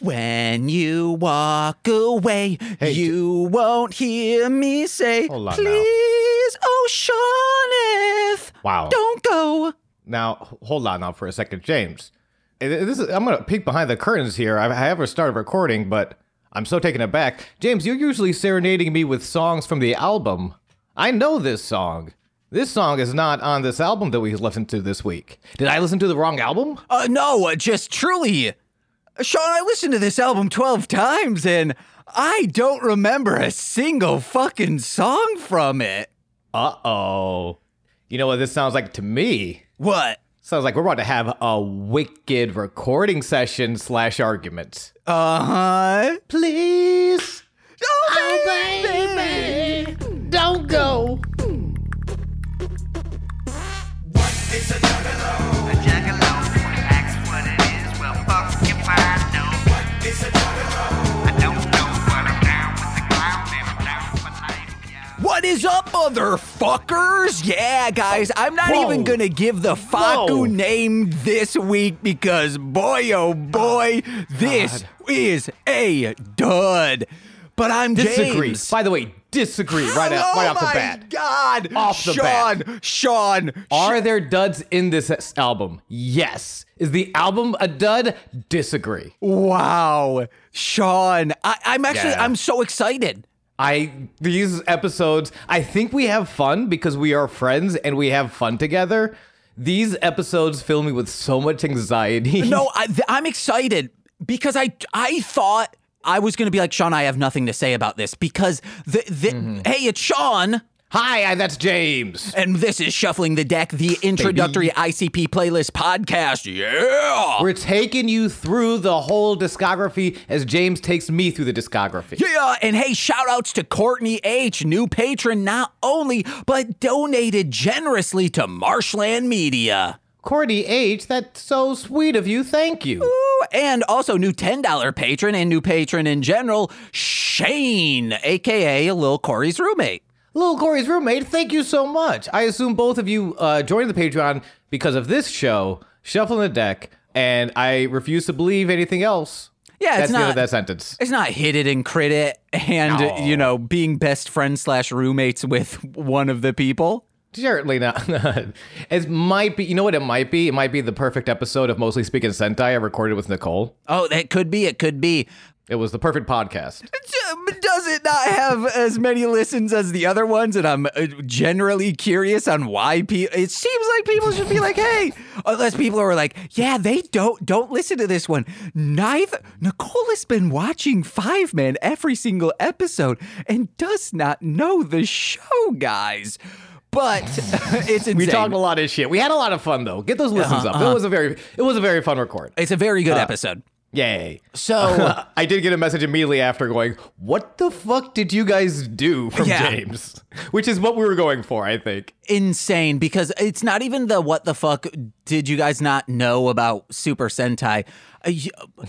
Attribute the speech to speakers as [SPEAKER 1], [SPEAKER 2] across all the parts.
[SPEAKER 1] When you walk away,
[SPEAKER 2] Hey,
[SPEAKER 1] you won't hear me say,
[SPEAKER 2] Hold on now.
[SPEAKER 1] please, oh, Seaneth,
[SPEAKER 2] Wow.
[SPEAKER 1] don't go.
[SPEAKER 2] Now, hold on now for a second, James. This is, I'm going to peek behind the curtains here. I I haven't started recording, but I'm so taken aback. James, you're usually serenading me with songs from the album. I know this song. This song is not on this album that we listened to this week. Did I listen to the wrong album?
[SPEAKER 1] Uh, no, uh, just truly. Sean, I listened to this album 12 times and I don't remember a single fucking song from it.
[SPEAKER 2] Uh oh. You know what this sounds like to me?
[SPEAKER 1] What?
[SPEAKER 2] Sounds like we're about to have a wicked recording session slash argument.
[SPEAKER 1] Uh huh.
[SPEAKER 2] Please.
[SPEAKER 1] Oh, baby.
[SPEAKER 2] Don't go.
[SPEAKER 3] What is
[SPEAKER 1] up, motherfuckers? Yeah, guys, I'm not
[SPEAKER 2] Whoa.
[SPEAKER 1] even gonna give the Faku
[SPEAKER 2] Whoa.
[SPEAKER 1] name this week because boy, oh boy, ah, this is a dud. But I'm
[SPEAKER 2] Disagree.
[SPEAKER 1] James.
[SPEAKER 2] By the way, disagree right, out,
[SPEAKER 1] oh
[SPEAKER 2] right off the
[SPEAKER 1] my
[SPEAKER 2] bat.
[SPEAKER 1] God,
[SPEAKER 2] Off the
[SPEAKER 1] Sean,
[SPEAKER 2] bat.
[SPEAKER 1] Sean, Sean.
[SPEAKER 2] Are there duds in this album? Yes. Is the album a dud? Disagree.
[SPEAKER 1] Wow, Sean, I, I'm actually
[SPEAKER 2] Yeah.
[SPEAKER 1] I'm so excited.
[SPEAKER 2] I these episodes, I think we have fun because we are friends and we have fun together. These episodes fill me with so much anxiety.
[SPEAKER 1] No, I, I'm excited because I I thought I was going to be like Sean. I have nothing to say about this because the, the
[SPEAKER 2] Mm-hmm.
[SPEAKER 1] hey, it's Sean,
[SPEAKER 2] Hi, that's James.
[SPEAKER 1] and this is shuffling the deck, the introductory ICP playlist podcast. Yeah,
[SPEAKER 2] We're taking you through the whole discography as James takes me through the discography.
[SPEAKER 1] yeah, and hey, shout outs to Courtney H, new patron not only but donated generously to Marsh Land Media.
[SPEAKER 2] Courtney H, that's so sweet of you. Thank you.
[SPEAKER 1] Ooh, And also new $10 patron and new patron in general, Shane, aka Lil Corey's roommate.
[SPEAKER 2] Little Corey's roommate, thank you so much. I assume both of you uh, joined the Patreon because of this show, Shuffling the Deck, and I refuse to believe anything else.
[SPEAKER 1] Yeah,
[SPEAKER 2] That's
[SPEAKER 1] it's
[SPEAKER 2] end
[SPEAKER 1] not
[SPEAKER 2] of that sentence.
[SPEAKER 1] It's not hit it and crit it and,
[SPEAKER 2] No.
[SPEAKER 1] you know, being best friends slash roommates with one of the people.
[SPEAKER 2] Certainly not. it might be, you know what it might be? It might be the perfect episode of Mostly Speaking Sentai I recorded with Nicole.
[SPEAKER 1] Oh, that could be. It could be.
[SPEAKER 2] It was the perfect podcast.
[SPEAKER 1] Does it not have as many listens as the other ones? And I'm uh, generally curious on why people. It seems like people should be like, "Hey," unless people are like, "Yeah, they don't don't listen to this one." Neither Nicole has been watching Fiveman every single episode and does not know the show, guys. But it's insane.
[SPEAKER 2] We talked a lot of shit. We had a lot of fun though. Get those uh-huh, listens up. Uh-huh. It was a very it was a very fun record.
[SPEAKER 1] it's a very good uh, episode.
[SPEAKER 2] Yay.
[SPEAKER 1] So.
[SPEAKER 2] I did get a message immediately after going, What the fuck did you guys do from
[SPEAKER 1] Yeah.
[SPEAKER 2] James? Which is what we were going for, I think.
[SPEAKER 1] insane because it's not even the what the fuck did you guys not know about Super Sentai? Uh,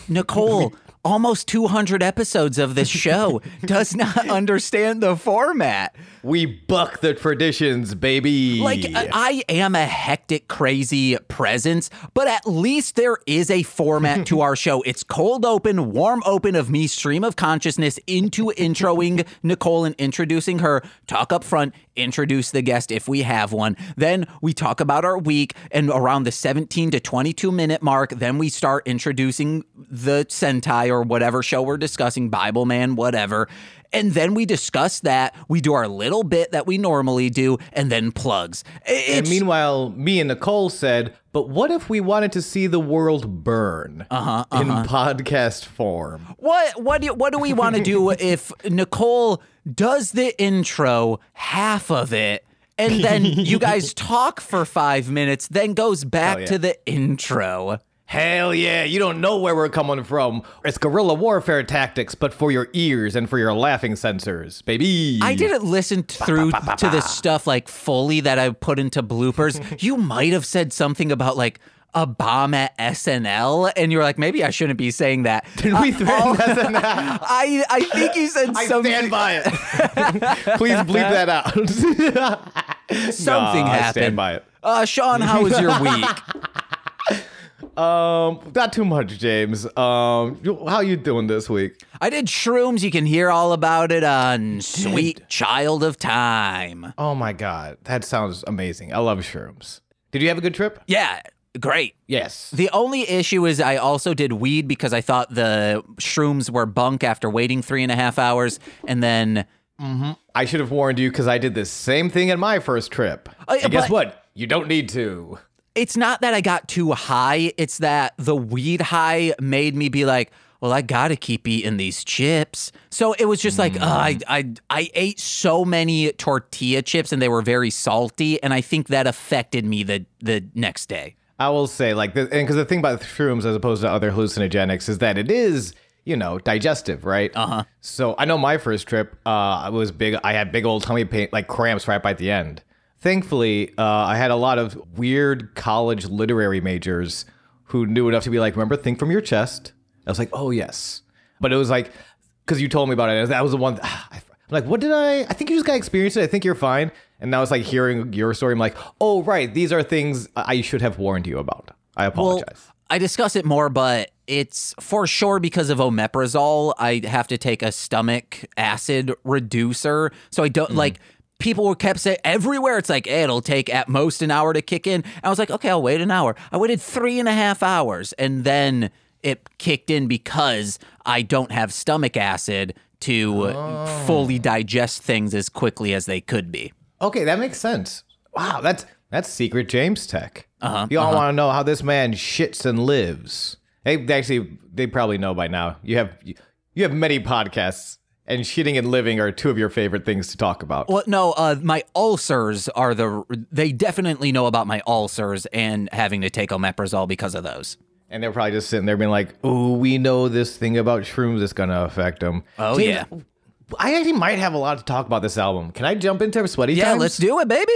[SPEAKER 1] Nicole, almost 200 episodes of this show, does not understand the format.
[SPEAKER 2] We buck the traditions, baby.
[SPEAKER 1] Like, I am a hectic, crazy presence, but at least there is a format to our show. It's cold open, warm open of me, stream of consciousness into introing Nicole and introducing her, talk up front, introduce the guest if we have one. Then we talk about our week, and around the 17 to 22 minute mark, then we start introducing the Sentai or whatever show we're discussing, Bibleman, whatever. And then we discuss that. We do our little bit that we normally do, and then plugs.
[SPEAKER 2] and meanwhile, me and Nicole said, But what if we wanted to see the world burn
[SPEAKER 1] Uh-huh,
[SPEAKER 2] in podcast form?
[SPEAKER 1] what what do, what do we want to do if Nicole does the intro, half of it, and then you guys talk for five minutes, then goes back
[SPEAKER 2] Hell yeah.
[SPEAKER 1] to the intro.
[SPEAKER 2] Hell yeah, you don't know where we're coming from. It's guerrilla warfare tactics, but for your ears and for your laughing sensors, baby.
[SPEAKER 1] I didn't listen through to the stuff like fully that I put into bloopers. you might have said something about like a bomb at SNL, and you're like, maybe I shouldn't be saying that.
[SPEAKER 2] Did we threaten SNL?
[SPEAKER 1] I I think you said
[SPEAKER 2] I
[SPEAKER 1] something.
[SPEAKER 2] stand by it. Please bleep that out.
[SPEAKER 1] Something
[SPEAKER 2] No, I stand by it.
[SPEAKER 1] Uh, Sean, how was your week?
[SPEAKER 2] Um, not too much, James. Um, how you doing this week?
[SPEAKER 1] I did shrooms. You can hear all about it on Sweet Child of Time.
[SPEAKER 2] Oh my god, that sounds amazing. I love shrooms. Did you have a good trip?
[SPEAKER 1] Yeah, great.
[SPEAKER 2] Yes.
[SPEAKER 1] The only issue is I also did weed because I thought the shrooms were bunk after waiting three and a half hours. And then,
[SPEAKER 2] I should have warned you because I did the same thing at my first trip.
[SPEAKER 1] Yeah,
[SPEAKER 2] and guess what? You don't need to.
[SPEAKER 1] It's not that I got too high, it's that the weed high made me be like, well, I gotta keep eating these chips. So it was just like, uh, I, I, I ate so many tortilla chips and they were very salty, and I think that affected me the the next day.
[SPEAKER 2] I will say, like, the, and because the thing about shrooms as opposed to other hallucinogenics is that it is, you know, digestive, right? Uh huh. So I know my first trip, uh, I was big. I had big old tummy pain, like cramps, right by the end. Thankfully, uh, I had a lot of weird college literary majors who knew enough to be like, "Remember, think from your chest." I was like, "Oh yes," but it was like because you told me about it. That was the one. I'm like, what did I? I think you just got experienced it. I think you're fine. And now it's like hearing your story. I'm like, oh right, these are things I should have warned you about. I
[SPEAKER 1] Well,
[SPEAKER 2] apologize.
[SPEAKER 1] I discuss it more, but it's for sure because of omeprazole. I have to take a stomach acid reducer, so I don't like. People were kept saying everywhere. It's like "Eh, it'll take at most an hour to kick in. I was like, okay, I'll wait an hour. I waited three and a half hours, and then it kicked in because I don't have stomach acid to fully digest things as quickly as they could be.
[SPEAKER 2] okay, that makes sense. Wow, that's that's secret James tech. Uh-huh. You all want to know how this man shits and lives. They, actually they probably know by now. You have you have many podcasts, and shitting and living are two of your favorite things to talk about.
[SPEAKER 1] Well, no, uh, my ulcers are the. They definitely know about my ulcers and having to take omeprazole because of those.
[SPEAKER 2] And they're probably just sitting there being like, "Oh, we know this thing about shrooms that's gonna affect them."
[SPEAKER 1] Oh, yeah.
[SPEAKER 2] I actually might have a lot to talk about this album. Can I jump into sweaty
[SPEAKER 1] Yeah,
[SPEAKER 2] times?
[SPEAKER 1] let's do it, baby.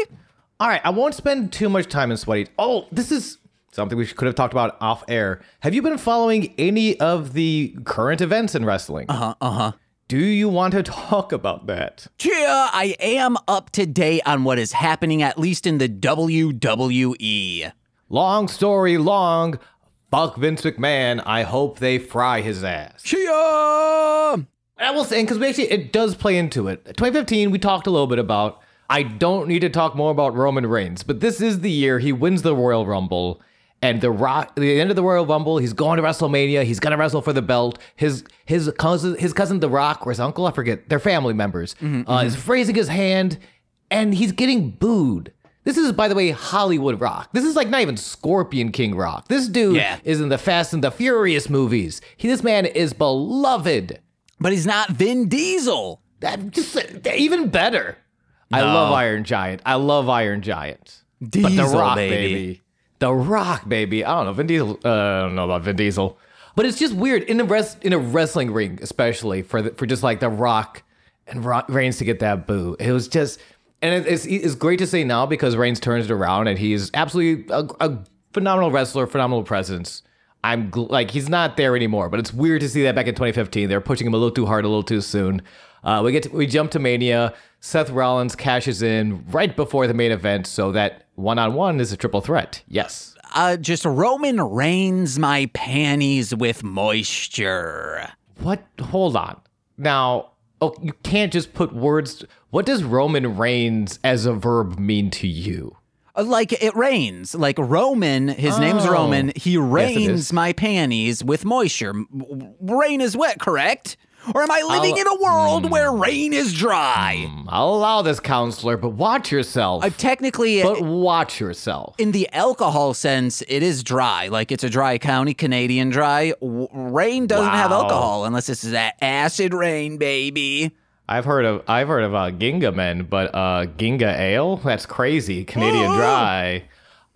[SPEAKER 2] All right, I won't spend too much time in sweaty. Oh, this is something we could have talked about off air. Have you been following any of the current events in wrestling? Uh huh. Uh huh. Do you want to talk about that?
[SPEAKER 1] Yeah, I am up to date on what is happening, at least in the WWE.
[SPEAKER 2] Long story long. Fuck Vince McMahon. I hope they fry his ass.
[SPEAKER 1] Yeah.
[SPEAKER 2] I will say, because we actually, it does play into it. 2015, we talked a little bit about. I don't need to talk more about Roman Reigns, but this is the year he wins the Royal Rumble. And the Rock, the end of the Royal Rumble, he's going to WrestleMania. He's gonna wrestle for the belt. His his cousin, his cousin The Rock, or his uncle, I forget. They're family members. uh, Is raising his hand, and he's getting booed. This is, by the way, Hollywood Rock. This is like not even Scorpion King Rock. This dude
[SPEAKER 1] Yeah.
[SPEAKER 2] is in the Fast and the Furious movies. He, this man is beloved.
[SPEAKER 1] But he's not Vin Diesel.
[SPEAKER 2] That just even better. I love Iron Giant. I love Iron Giant. but The Rock,
[SPEAKER 1] baby.
[SPEAKER 2] baby. The Rock, baby. I don't know Vin Diesel. Uh, I don't know about Vin Diesel, but it's just weird in a in a wrestling ring, especially for the, for just like The Rock and Ro- Reigns to get that boo. It was just, and it, it's it's great to say now because Reigns turns it around and he's absolutely a, a phenomenal wrestler, phenomenal presence. I'm gl- like he's not there anymore, but it's weird to see that back in 2015. They're pushing him a little too hard, a little too soon. Uh, we get to, we jump to Mania. Seth Rollins cashes in right before the main event, so that one on one is a triple threat. Yes.
[SPEAKER 1] Uh, just Roman Reigns my panties with moisture.
[SPEAKER 2] What? Hold on. Now, oh, you can't just put words. What does Roman Reigns as a verb mean to you?
[SPEAKER 1] Uh, Like it rains. Like Roman, his name's
[SPEAKER 2] Oh.
[SPEAKER 1] Roman. He rains
[SPEAKER 2] is.
[SPEAKER 1] my panties with moisture. Rain is wet, correct? Or am I living
[SPEAKER 2] I'll-
[SPEAKER 1] in a world where rain is dry?
[SPEAKER 2] I'll allow this, counselor, but watch yourself.
[SPEAKER 1] Uh, technically,
[SPEAKER 2] but watch yourself.
[SPEAKER 1] in the alcohol sense, it is dry. Like it's a dry county, Canadian dry. W- rain doesn't have alcohol unless it's that acid rain, baby.
[SPEAKER 2] I've heard of I've heard of uh, Gingaman, but uh, Ginga Ale? That's crazy. Canadian Dry.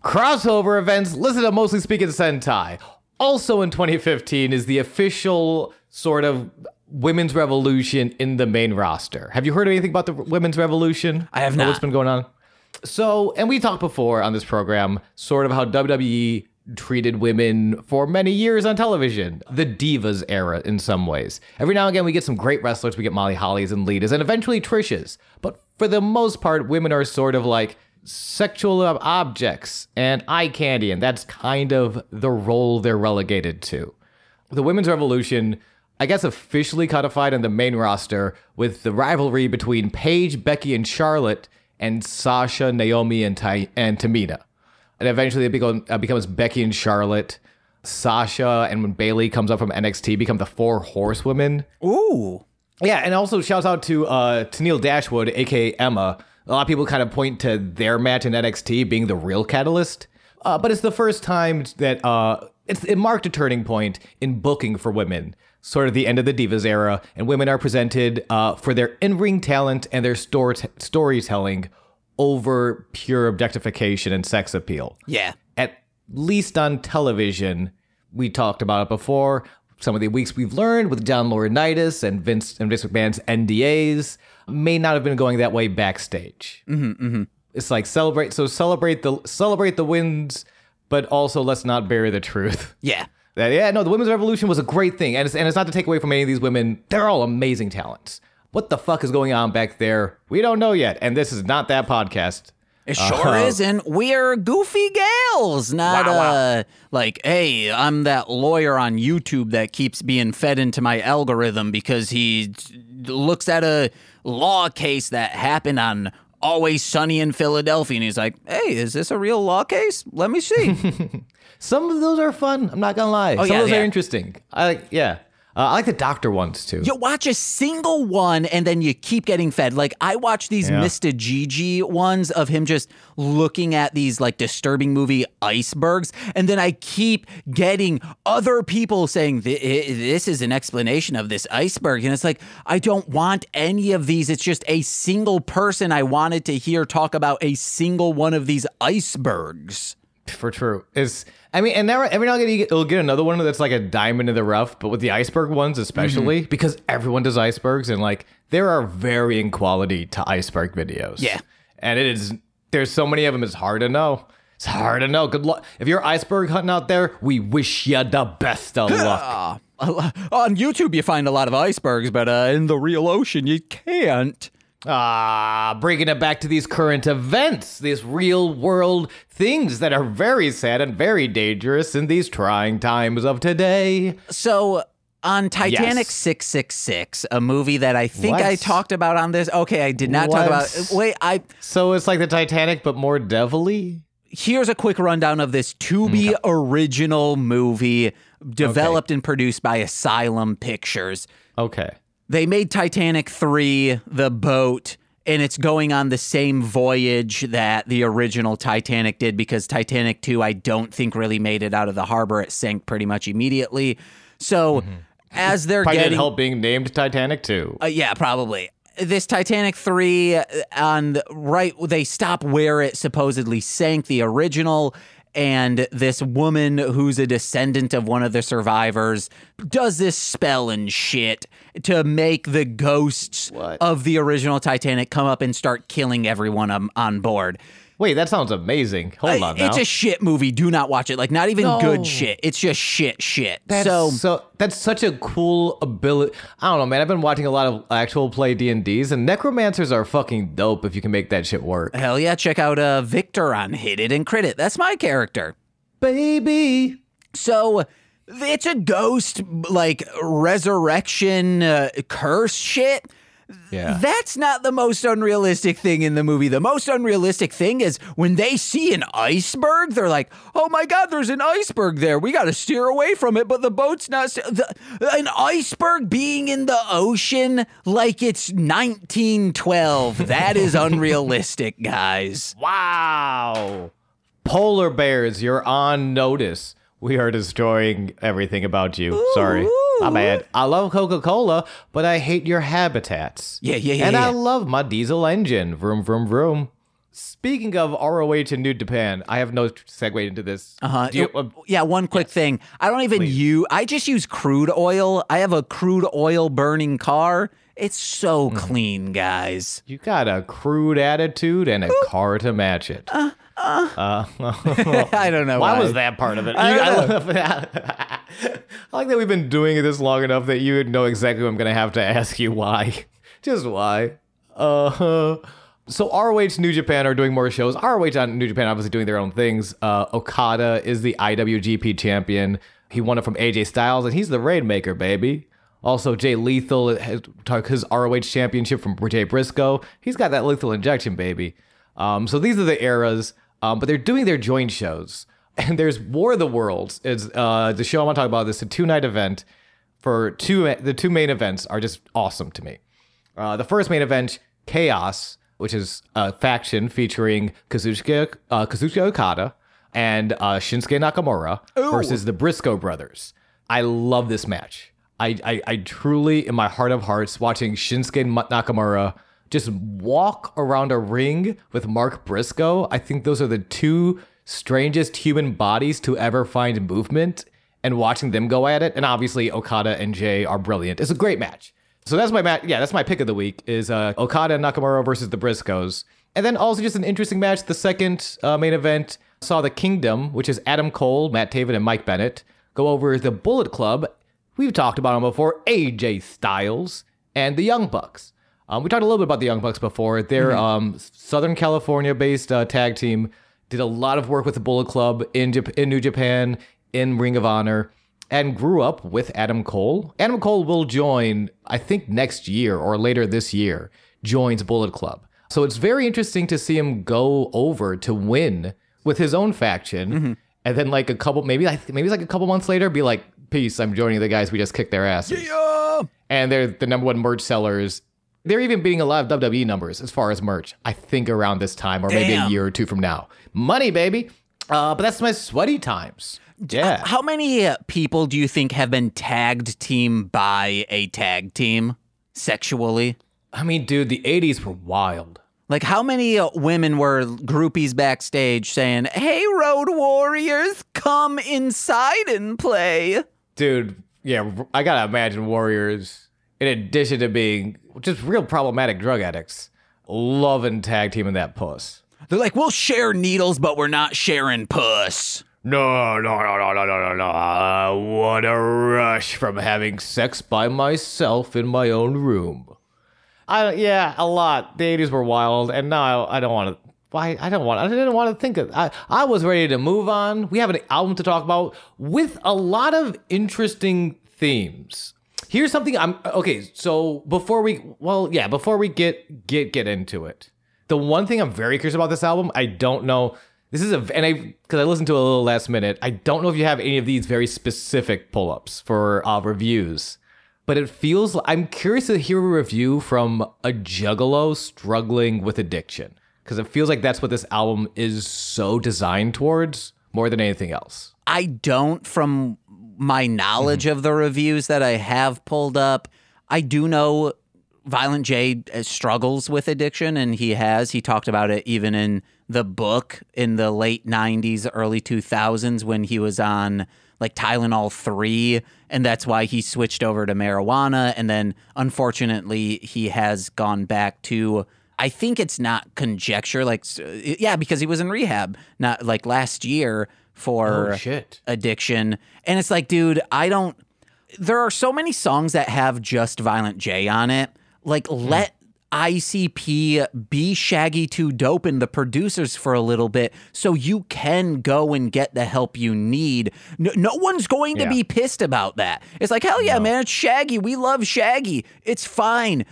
[SPEAKER 2] Crossover events listed on Mostly Speaking Sentai. Also in 2015 is the official sort of women's revolution in the main roster. Have you heard anything about the women's revolution?
[SPEAKER 1] I have not.
[SPEAKER 2] What's been going on? So, and we talked before on this program, sort of how WWE treated women for many years on television. The Divas era, in some ways. Every now and again, we get some great wrestlers. We get Molly Hollies and Litas, and eventually Trish's. But for the most part, women are sort of like sexual objects and eye candy, and that's kind of the role they're relegated to. The women's revolution, I guess, officially codified in the main roster with the rivalry between Paige, Becky, and Charlotte, and Sasha, Naomi, and, Ty- and Tamina. And eventually it become, uh, becomes Becky and Charlotte. Sasha and when Bayley comes up from NXT, become the four horsewomen.
[SPEAKER 1] Ooh.
[SPEAKER 2] Yeah, and also shouts out to uh Tenille Dashwood, aka Emma. A lot of people kind of point to their match in NXT being the real catalyst. Uh, but it's the first time that uh it's it marked a turning point in booking for women. Sort of the end of the Divas era, and women are presented uh, for their in-ring talent and their story storytelling over pure objectification and sex appeal
[SPEAKER 1] Yeah.
[SPEAKER 2] at least on television. We talked about it before. Some of the weeks we've learned with John Laurinaitis and Vince and Vince McMahon's NDAs may not have been going that way backstage. Mm-hmm, It's like celebrate, so celebrate the celebrate the wins, but also let's not bury the truth.
[SPEAKER 1] Yeah.
[SPEAKER 2] That yeah, no, the women's revolution was a great thing, and it's and it's not to take away from any of these women. They're all amazing talents. What the fuck is going on back there? We don't know yet, and this is not that podcast.
[SPEAKER 1] It sure isn't. We're goofy gals, not
[SPEAKER 2] Wow, wow.
[SPEAKER 1] uh like, hey, I'm that lawyer on YouTube that keeps being fed into my algorithm because he looks at a law case that happened on Always Sunny in Philadelphia and he's like, "Hey, is this a real law case? Let me see."
[SPEAKER 2] Some of those are fun. I'm not gonna lie. Some
[SPEAKER 1] yeah,
[SPEAKER 2] of those
[SPEAKER 1] yeah.
[SPEAKER 2] are interesting. I like, yeah. Uh, I like the doctor ones too.
[SPEAKER 1] you watch a single one and then you keep getting fed. Like I watch these
[SPEAKER 2] Yeah.
[SPEAKER 1] Mr. Gigi ones of him just looking at these like disturbing movie icebergs, and then I keep getting other people saying this is an explanation of this iceberg, and it's like I don't want any of these. It's just a single person I wanted to hear talk about a single one of these icebergs.
[SPEAKER 2] For true. Is I mean, and now every now and again you get- you'll get another one that's like a diamond in the rough, but with the iceberg ones especially,
[SPEAKER 1] Mm-hmm.
[SPEAKER 2] because everyone does icebergs and like there are varying quality to iceberg videos.
[SPEAKER 1] Yeah.
[SPEAKER 2] And it is there's so many of them it's hard to know. It's hard to know. Good luck. If you're iceberg hunting out there, we wish you the best of luck.
[SPEAKER 1] On YouTube, you find a lot of icebergs, but uh, in the real ocean, you can't.
[SPEAKER 2] Ah, bringing it back to these current events, these real world things that are very sad and very dangerous in these trying times of today.
[SPEAKER 1] So on Titanic
[SPEAKER 2] Yes.
[SPEAKER 1] 666, a movie that I think I talked about on this. Okay, I did not talk about
[SPEAKER 2] What?
[SPEAKER 1] Wait, I
[SPEAKER 2] So it's like the Titanic, but more devilly.
[SPEAKER 1] here's a quick rundown of this to be original movie developed and produced by Asylum Pictures.
[SPEAKER 2] Okay.
[SPEAKER 1] They made Titanic 3, the boat, and it's going on the same voyage that the original Titanic did because Titanic 2, I don't think really made it out of the harbor. It sank pretty much immediately. So as they're
[SPEAKER 2] Probably
[SPEAKER 1] getting.
[SPEAKER 2] help being named Titanic too.
[SPEAKER 1] Uh, yeah, probably. This Titanic 3 uh, on the right they stop where it supposedly sank the original and this woman who's a descendant of one of the survivors does this spell and shit to make the ghosts
[SPEAKER 2] What?
[SPEAKER 1] of the original Titanic come up and start killing everyone on, on board.
[SPEAKER 2] Wait, that sounds amazing. Hold
[SPEAKER 1] Uh,
[SPEAKER 2] on now.
[SPEAKER 1] It's a shit movie. Do not watch it. Like not even
[SPEAKER 2] No.
[SPEAKER 1] good shit. It's just shit shit.
[SPEAKER 2] that's
[SPEAKER 1] so
[SPEAKER 2] so, that's such a cool ability. I don't know, man. I've been watching a lot of actual play D and D's, and necromancers are fucking dope if you can make that shit work.
[SPEAKER 1] hell yeah, check out uh Victor on Hit It and Crit It. That's my character.
[SPEAKER 2] Baby.
[SPEAKER 1] So it's a ghost like resurrection uh, curse shit.
[SPEAKER 2] Yeah.
[SPEAKER 1] That's not the most unrealistic thing in the movie. The most unrealistic thing is when they see an iceberg, they're like, "Oh my god, there's an iceberg there. We got to steer away from it." But the boat's not. St- the, an iceberg being in the ocean like it's 1912. That is unrealistic, guys.
[SPEAKER 2] Wow. Polar bears, you're on notice. We are destroying everything about you. Sorry. My bad. I love Coca Cola, but I hate your habitats.
[SPEAKER 1] Yeah, yeah, yeah,
[SPEAKER 2] And
[SPEAKER 1] yeah.
[SPEAKER 2] I love my diesel engine. Vroom, vroom, vroom. Speaking of ROH and New Japan, I have no segue into this.
[SPEAKER 1] Uh-huh.
[SPEAKER 2] Do you-
[SPEAKER 1] Oh, yeah, one quick thing. I don't even use I just use crude oil. I have a crude oil burning car. It's so
[SPEAKER 2] Mm-hmm.
[SPEAKER 1] clean, guys.
[SPEAKER 2] you got a crude attitude and a car to match it. Uh,
[SPEAKER 1] I don't know
[SPEAKER 2] Why
[SPEAKER 1] why.
[SPEAKER 2] was that part of it?
[SPEAKER 1] I
[SPEAKER 2] love. I like that we've been doing this long enough that you would know exactly what I'm going to have to ask you why. Just why. Uh, So ROH New Japan are doing more shows. ROH on New Japan obviously doing their own things. Uh, Okada is the IWGP champion. He won it from AJ Styles, and he's the Rainmaker, baby. Also, Jay Lethal has- took his ROH championship from Jay Briscoe. He's got that lethal injection, baby. Um, so these are the eras, um, but they're doing their joint shows. And there's War of the Worlds. It's uh, the show I want to talk about. This is a two night event for two. The two main events are just awesome to me. Uh, the first main event, Chaos, which is a faction featuring Kazuchika, uh, Kazuchika Okada and uh, Shinsuke Nakamura versus the Briscoe brothers. I love this match. I, I, I truly, in my heart of hearts, watching Shinsuke Nakamura just walk around a ring with Mark Briscoe. I think those are the two strangest human bodies to ever find movement. And watching them go at it, and obviously Okada and Jay are brilliant. It's a great match. So that's my match. Yeah, that's my pick of the week is uh, Okada and Nakamura versus the Briscoes. And then also just an interesting match. The second uh, main event saw the Kingdom, which is Adam Cole, Matt Taven, and Mike Bennett, go over the Bullet Club. We've talked about them before. AJ Styles and the Young Bucks. Um, we talked a little bit about the Young Bucks before. They're um, Southern California-based uh, tag team. Did a lot of work with the Bullet Club in Jap- in New Japan, in Ring of Honor and grew up with Adam Cole. Adam Cole will join, I think, next year or later this year, joins Bullet Club. So it's very interesting to see him go over to win with his own faction. And then, like a couple, maybe like maybe it's like a couple months later, be like, "Peace, I'm joining the guys we just kicked their asses." And they're the number one merch sellers. They're even beating a lot of WWE numbers as far as merch. I think around this time, or maybe a year or two from now. Money, baby. Uh, but that's my sweaty times. Yeah.
[SPEAKER 1] How many uh, people do you think have been tagged team by a tag team sexually?
[SPEAKER 2] I mean, dude, the 80s were wild.
[SPEAKER 1] Like, how many uh, women were groupies backstage saying, Hey, Road Warriors, come inside and play?
[SPEAKER 2] Dude, yeah, I gotta imagine Warriors, in addition to being just real problematic drug addicts, loving tag teaming that puss.
[SPEAKER 1] They're like, We'll share needles, but we're not sharing puss.
[SPEAKER 2] No, no, no, no, no, no, no, no. Want a rush from having sex by myself in my own room. I yeah, a lot. The 80s were wild, and now I, I don't want to. Why I don't want. I didn't want to think of. I I was ready to move on. We have an album to talk about with a lot of interesting themes. Here's something I'm okay. So before we, well, yeah, before we get get get into it, the one thing I'm very curious about this album, I don't know. This is a and I because I listened to it a little last minute. I don't know if you have any of these very specific pull ups for uh, reviews, but it feels. I'm curious to hear a review from a juggalo struggling with addiction because it feels like that's what this album is so designed towards more than anything else.
[SPEAKER 1] I don't, from my knowledge of the reviews that I have pulled up, I do know Violent J uh, struggles with addiction, and he has. He talked about it even in the book in the late 90s, early 2000s when he was on like Tylenol 3, and that's why he switched over to marijuana. And then unfortunately, he has gone back to. I think it's not conjecture, like, yeah, because he was in rehab, not like last year for
[SPEAKER 2] Oh, shit.
[SPEAKER 1] addiction. And it's like, dude, I don't. There are so many songs that have just Violent J on it. Like, hmm. let ICP be Shaggy 2 Dope and the producers for a little bit so you can go and get the help you need. No, no one's going to
[SPEAKER 2] Yeah.
[SPEAKER 1] be pissed about that. It's like, hell yeah, man, it's Shaggy. We love Shaggy. It's fine.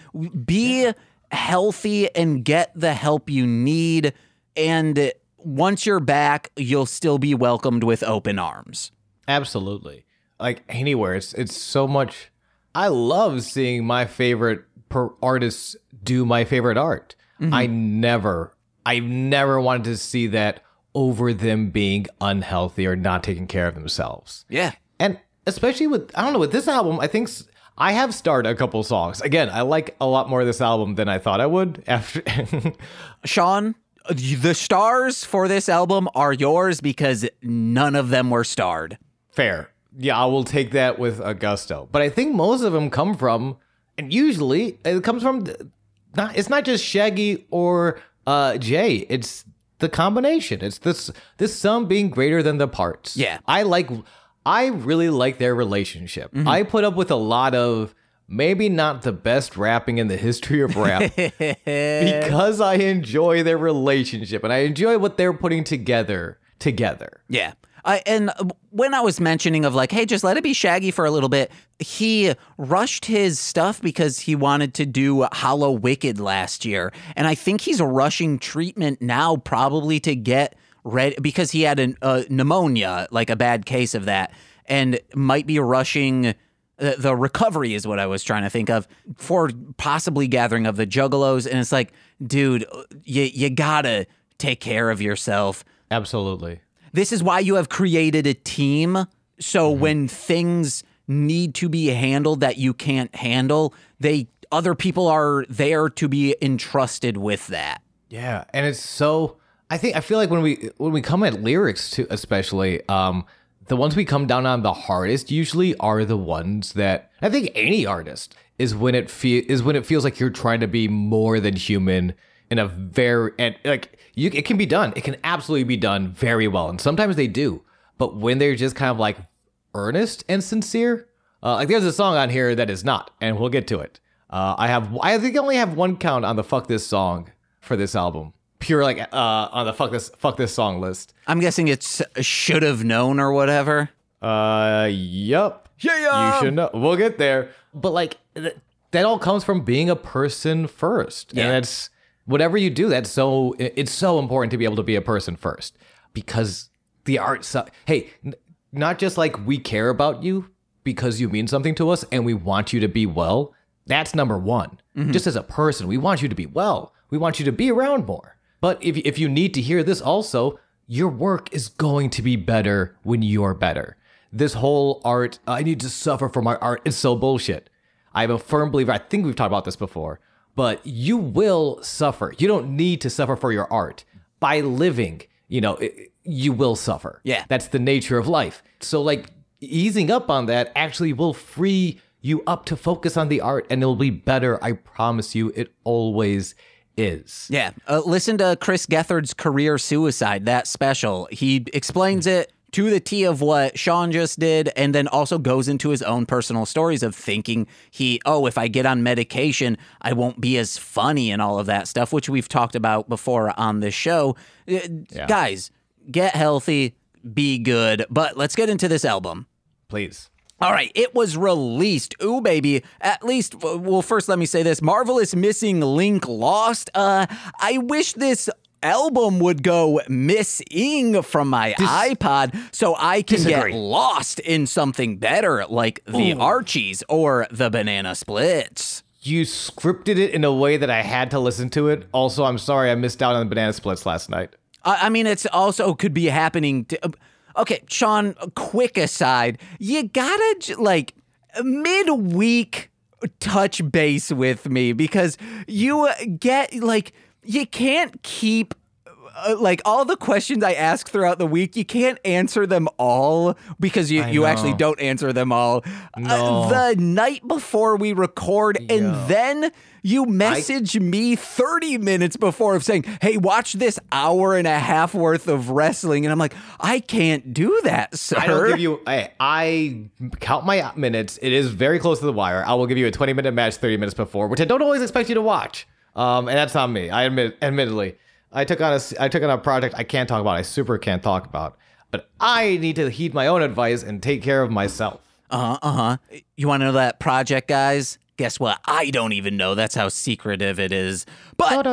[SPEAKER 1] Be healthy and get the help you need. And once you're back, you'll still be welcomed with open arms.
[SPEAKER 2] Absolutely. Like anywhere, it's it's so much. I love seeing my favorite per artists do my favorite art. Mm-hmm. I never, I've never wanted to see that over them being unhealthy or not taking care of themselves.
[SPEAKER 1] Yeah.
[SPEAKER 2] And especially with, I don't know, with this album, I think I have starred a couple songs. Again, I like a lot more of this album than I thought I would. After
[SPEAKER 1] Sean, the stars for this album are yours because none of them were starred.
[SPEAKER 2] Fair. Yeah, I will take that with a gusto. But I think most of them come from, and usually it comes from, not. It's not just Shaggy or uh, Jay. It's the combination. It's this this sum being greater than the parts.
[SPEAKER 1] Yeah.
[SPEAKER 2] I like. I really like their relationship. I put up with a lot of maybe not the best rapping in the history of rap because I enjoy their relationship and I enjoy what they're putting together together.
[SPEAKER 1] Yeah. I, and when I was mentioning of like, hey, just let it be Shaggy for a little bit, he rushed his stuff because he wanted to do Hallowicked last year, and I think he's rushing treatment now, probably to get ready because he had a uh, pneumonia, like a bad case of that, and might be rushing. The, the recovery is what I was trying to think of for possibly gathering of the juggalos, and it's like, dude, you you gotta take care of yourself
[SPEAKER 2] Absolutely.
[SPEAKER 1] this is why you have created a team. So when things need to be handled that you can't handle, they other people are there to be entrusted with that.
[SPEAKER 2] Yeah, and it's so. I think I feel like when we when we come at lyrics too, especially, um, the ones we come down on the hardest usually are the ones that I think any artist is when it feel is when it feels like you're trying to be more than human in a very and like you it can be done. It can absolutely be done very well, and sometimes they do. But when they're just kind of like earnest and sincere, uh, like there's a song on here that is not, and we'll get to it. Uh, I have I think I only have one count on the fuck this song for this album. Pure like uh, on the fuck this fuck this song list.
[SPEAKER 1] I'm guessing it's should have known or whatever.
[SPEAKER 2] Uh, yup.
[SPEAKER 1] Yeah.
[SPEAKER 2] You should know. We'll get there. But like th- that all comes from being a person first,
[SPEAKER 1] Yeah.
[SPEAKER 2] and that's whatever you do. That's so it's so important to be able to be a person first because the art. So, hey, n- not just like we care about you because you mean something to us and we want you to be well. That's number one. Just as a person, we want you to be well. We want you to be around more. But if if you need to hear this also, your work is going to be better when you're better. This whole art, I need to suffer for my art, is so bullshit. I'm a firm believer, I think we've talked about this before, but you will suffer. You don't need to suffer for your art. By living, you know, it, you will suffer.
[SPEAKER 1] Yeah.
[SPEAKER 2] That's the nature of life. So, like, easing up on that actually will free you up to focus on the art and it'll be better. I promise you, it always is.
[SPEAKER 1] Yeah. Uh, listen to Chris Gethard's career suicide, that special. He explains it to the T of what Sean just did, and then also goes into his own personal stories of thinking he, oh, if I get on medication, I won't be as funny and all of that stuff, which we've talked about before on this show. Uh, Guys, get healthy, be good. But let's get into this album.
[SPEAKER 2] Please.
[SPEAKER 1] All right, it was released. Ooh, baby. At least, well, first let me say this: Marvelous Missing Link Lost. Uh, I wish this album would go missing from my iPod so I can
[SPEAKER 2] Disagree.
[SPEAKER 1] get lost in something better, like the Archies or the Banana Splits.
[SPEAKER 2] You scripted it in a way that I had to listen to it. Also, I'm sorry I missed out on the banana splits last night.
[SPEAKER 1] I I mean, it's also could be happening. To, okay, Sean. Quick aside: you gotta like midweek touch base with me because you uh, get like you can't keep. Uh, like all the questions I ask throughout the week, you can't answer them all because you, you actually don't answer them all. Uh, the night before we record, and then you message me 30 minutes before of saying, hey, watch this hour and a half worth of wrestling. And I'm like, I can't do that, sir.
[SPEAKER 2] I don't give you. I, I count my minutes. It is very close to the wire. I will give you a 20 minute match 30 minutes before, which I don't always expect you to watch. Um, and that's on me. I admit, admittedly, I took on a I took on a project I can't talk about. I super can't talk about. But I need to heed my own advice and take care of myself.
[SPEAKER 1] Uh huh. Uh huh. You want to know that project, guys? Guess what? I don't even know. That's how secretive it is. But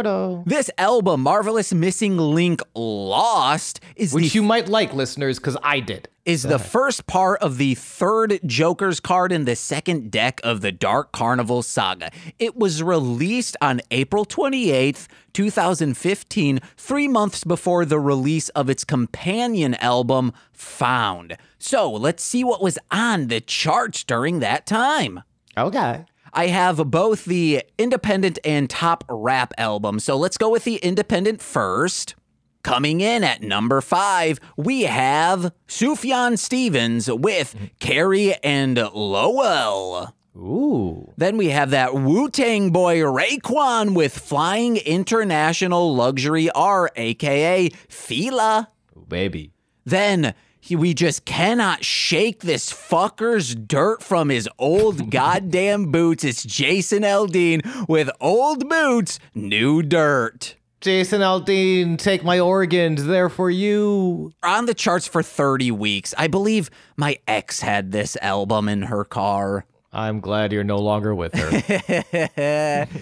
[SPEAKER 1] this album, Marvelous Missing Link Lost, is
[SPEAKER 2] Which
[SPEAKER 1] the
[SPEAKER 2] you might like, listeners, because I did.
[SPEAKER 1] is the first part of the third Joker's card in the second deck of the Dark Carnival saga. It was released on April 28th, 2015, three months before the release of its companion album, Found. So let's see what was on the charts during that time.
[SPEAKER 2] Okay.
[SPEAKER 1] I have both the independent and top rap album. So let's go with the independent first. Coming in at number five, we have Sufjan Stevens with Carrie and Lowell.
[SPEAKER 2] Ooh.
[SPEAKER 1] Then we have that Wu Tang boy Raekwon with Flying International Luxury R, aka Fila.
[SPEAKER 2] Baby.
[SPEAKER 1] Then He- we just cannot shake this fucker's dirt from his old goddamn boots. It's Jason Aldean with old boots, new dirt.
[SPEAKER 2] Jason Aldean, take my organs. They're for you.
[SPEAKER 1] On the charts for 30 weeks. I believe my ex had this album in her car.
[SPEAKER 2] I'm glad you're no longer with her.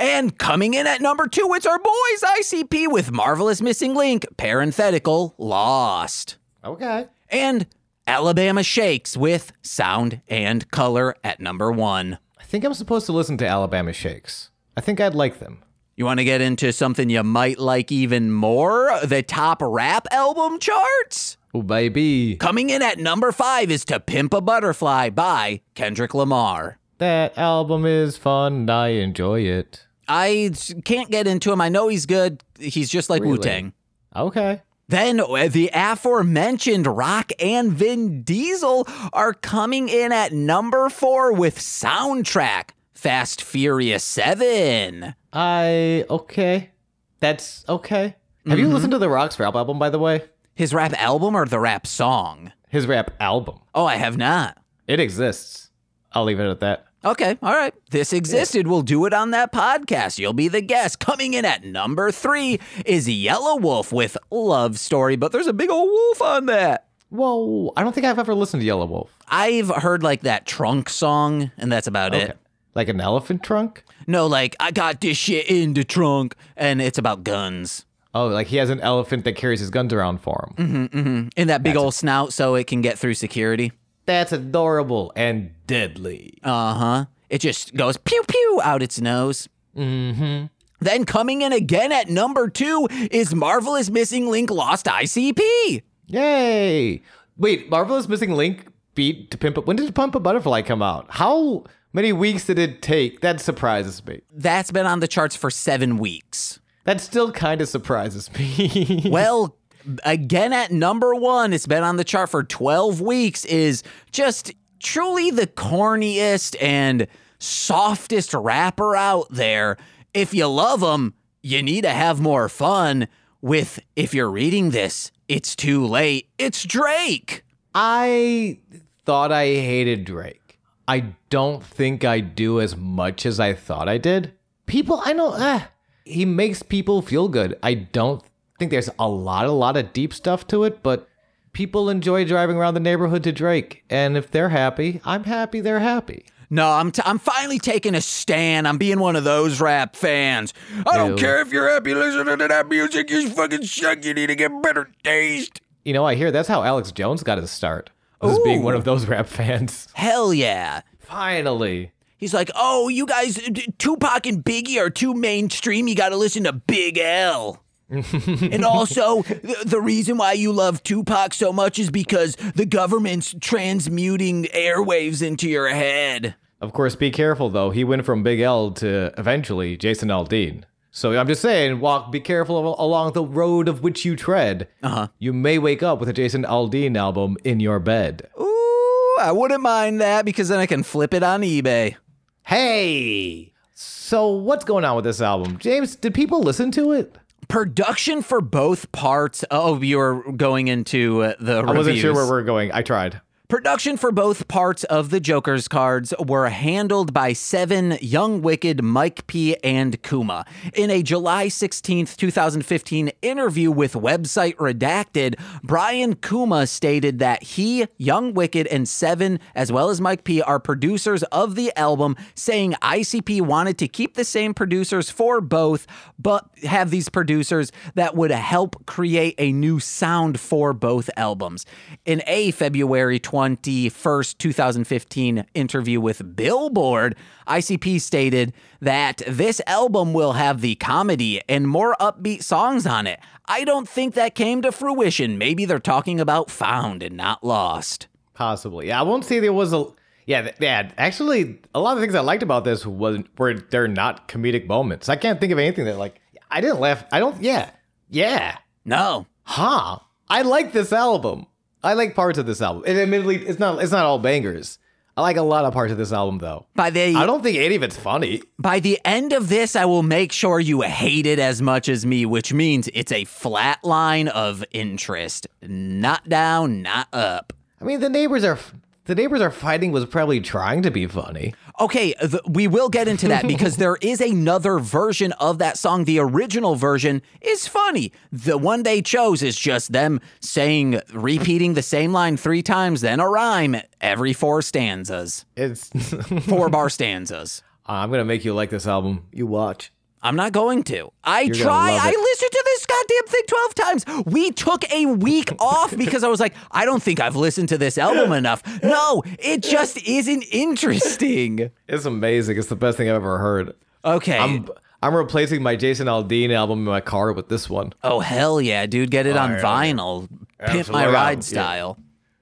[SPEAKER 1] And coming in at number two, it's our boys ICP with Marvelous Missing Link, parenthetical, Lost.
[SPEAKER 2] Okay.
[SPEAKER 1] And Alabama Shakes with Sound and Color at number one.
[SPEAKER 2] I think I'm supposed to listen to Alabama Shakes. I think I'd like them.
[SPEAKER 1] You want to get into something you might like even more? The top rap album charts?
[SPEAKER 2] Oh, baby.
[SPEAKER 1] Coming in at number five is To Pimp a Butterfly by Kendrick Lamar.
[SPEAKER 2] That album is fun I enjoy it.
[SPEAKER 1] I can't get into him. I know he's good. He's just like
[SPEAKER 2] Really?
[SPEAKER 1] Wu Tang.
[SPEAKER 2] Okay.
[SPEAKER 1] Then uh, the aforementioned Rock and Vin Diesel are coming in at number four with soundtrack Fast Furious 7.
[SPEAKER 2] I okay. That's okay. Have you listened to the Rock's rap album, by the way?
[SPEAKER 1] His rap album or the rap song?
[SPEAKER 2] His rap album.
[SPEAKER 1] Oh, I have not.
[SPEAKER 2] It exists. I'll leave it at that.
[SPEAKER 1] Okay, all right. This existed. We'll do it on that podcast. You'll be the guest. Coming in at number three is Yelawolf with Love Story, but there's a big old wolf on that.
[SPEAKER 2] Whoa. I don't think I've ever listened to Yelawolf.
[SPEAKER 1] I've heard like that trunk song, and that's about
[SPEAKER 2] Okay.
[SPEAKER 1] it.
[SPEAKER 2] Like an elephant trunk?
[SPEAKER 1] No, like I got this shit in the trunk, and it's about guns
[SPEAKER 2] Oh, like he has an elephant that carries his guns around for him. Mm-hmm, mm-hmm.
[SPEAKER 1] in that big old snout, so it can get through security.
[SPEAKER 2] That's adorable and deadly.
[SPEAKER 1] Uh huh. It just goes pew pew out its nose. Mm-hmm. Then coming in again at number two is Marvelous Missing Link Lost ICP.
[SPEAKER 2] Yay! Wait, Marvelous Missing Link beat to Pimp a When did Pump a Butterfly come out? How many weeks did it take? That surprises me.
[SPEAKER 1] That's been on the charts for seven weeks.
[SPEAKER 2] That still kind of surprises me.
[SPEAKER 1] Well, again at number one, it's been on the chart for 12 weeks, is just truly the corniest and softest rapper out there. If you love him, you need to have more fun with, if you're reading this, it's too late. It's Drake.
[SPEAKER 2] I thought I hated Drake. I don't think I do as much as I thought I did. People, I know, eh, he makes people feel good. I don't think there's a lot, a lot of deep stuff to it, but people enjoy driving around the neighborhood to Drake. And if they're happy, I'm happy they're happy.
[SPEAKER 1] No, I'm, t- I'm finally taking a stand. I'm being one of those rap fans. I don't
[SPEAKER 2] Ew.
[SPEAKER 1] care if you're happy listening to that music. You fucking suck. You need to get better taste.
[SPEAKER 2] You know, I hear that's how Alex Jones got his start. Was being one of those rap fans.
[SPEAKER 1] Hell yeah.
[SPEAKER 2] Finally.
[SPEAKER 1] He's like, oh, you guys, Tupac and Biggie are too mainstream. You got to listen to Big L. and also, the, the reason why you love Tupac so much is because the government's transmuting airwaves into your head.
[SPEAKER 2] Of course, be careful though. He went from Big L to eventually Jason Aldean. So I'm just saying, walk. Be careful along the road of which you tread. Uh-huh. You may wake up with a Jason Aldean album in your bed.
[SPEAKER 1] Ooh, I wouldn't mind that because then I can flip it on eBay.
[SPEAKER 2] Hey. So what's going on with this album, James? Did people listen to it?
[SPEAKER 1] Production for both parts. Oh, you were going into uh, the
[SPEAKER 2] I wasn't sure where we're going. I tried.
[SPEAKER 1] Production for both parts of the Joker's cards were handled by Seven, Young Wicked, Mike P, and Kuma. In a July 16th, 2015 interview with website Redacted, Brian Kuma stated that he, Young Wicked, and Seven, as well as Mike P, are producers of the album, saying ICP wanted to keep the same producers for both, but have these producers that would help create a new sound for both albums. In a February 21st, 2015 interview with Billboard, ICP stated that this album will have the comedy and more upbeat songs on it. I don't think that came to fruition. Maybe they're talking about found and not lost.
[SPEAKER 2] Possibly. Yeah, I won't say there was a. Yeah, yeah. Actually, a lot of the things I liked about this was were they're not comedic moments. I can't think of anything that like I didn't laugh. I don't. Yeah, yeah.
[SPEAKER 1] No.
[SPEAKER 2] Huh. I like this album. I like parts of this album. And admittedly, it's not it's not all bangers. I like a lot of parts of this album though.
[SPEAKER 1] By the
[SPEAKER 2] I don't think any of it's funny.
[SPEAKER 1] by the end of this, I will make sure you hate it as much as me, which means it's a flat line of interest, not down, not up.
[SPEAKER 2] I mean, the neighbors are the neighbors are fighting was probably trying to be funny.
[SPEAKER 1] Okay, we will get into that because there is another version of that song. The original version is funny. The one they chose is just them saying, repeating the same line three times, then a rhyme every four stanzas,
[SPEAKER 2] It's
[SPEAKER 1] four bar stanzas.
[SPEAKER 2] I'm gonna make you like this album. You watch.
[SPEAKER 1] I'm not going to. I
[SPEAKER 2] gonna
[SPEAKER 1] try. I listened to this goddamn thing 12 times. We took a week off because I was like, I don't think I've listened to this album enough. No, it just isn't interesting.
[SPEAKER 2] It's amazing. It's the best thing I've ever heard.
[SPEAKER 1] Okay.
[SPEAKER 2] I'm I'm replacing my Jason Aldean album in my car with this one.
[SPEAKER 1] oh, hell yeah, dude. Get it on
[SPEAKER 2] yeah.
[SPEAKER 1] vinyl. Pimp my ride
[SPEAKER 2] Yeah.
[SPEAKER 1] style.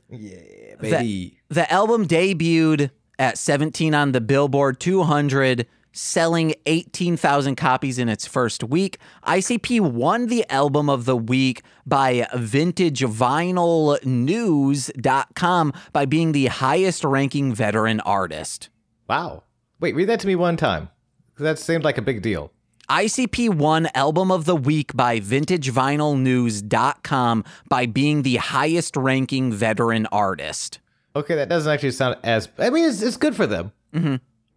[SPEAKER 2] Yeah,
[SPEAKER 1] The, the album debuted at 17 on the Billboard 200, selling 18,000 copies in its first week. ICP won the album of the week by VintageVinylNews.com by being the highest ranking veteran artist.
[SPEAKER 2] Wow. Wait, read that to me one time. That seemed like a big deal.
[SPEAKER 1] ICP won Album of the Week by VintageVinylNews.com by being the highest ranking veteran artist.
[SPEAKER 2] Okay, that doesn't actually sound as. I mean, it's, it's good for them. Mm-hmm.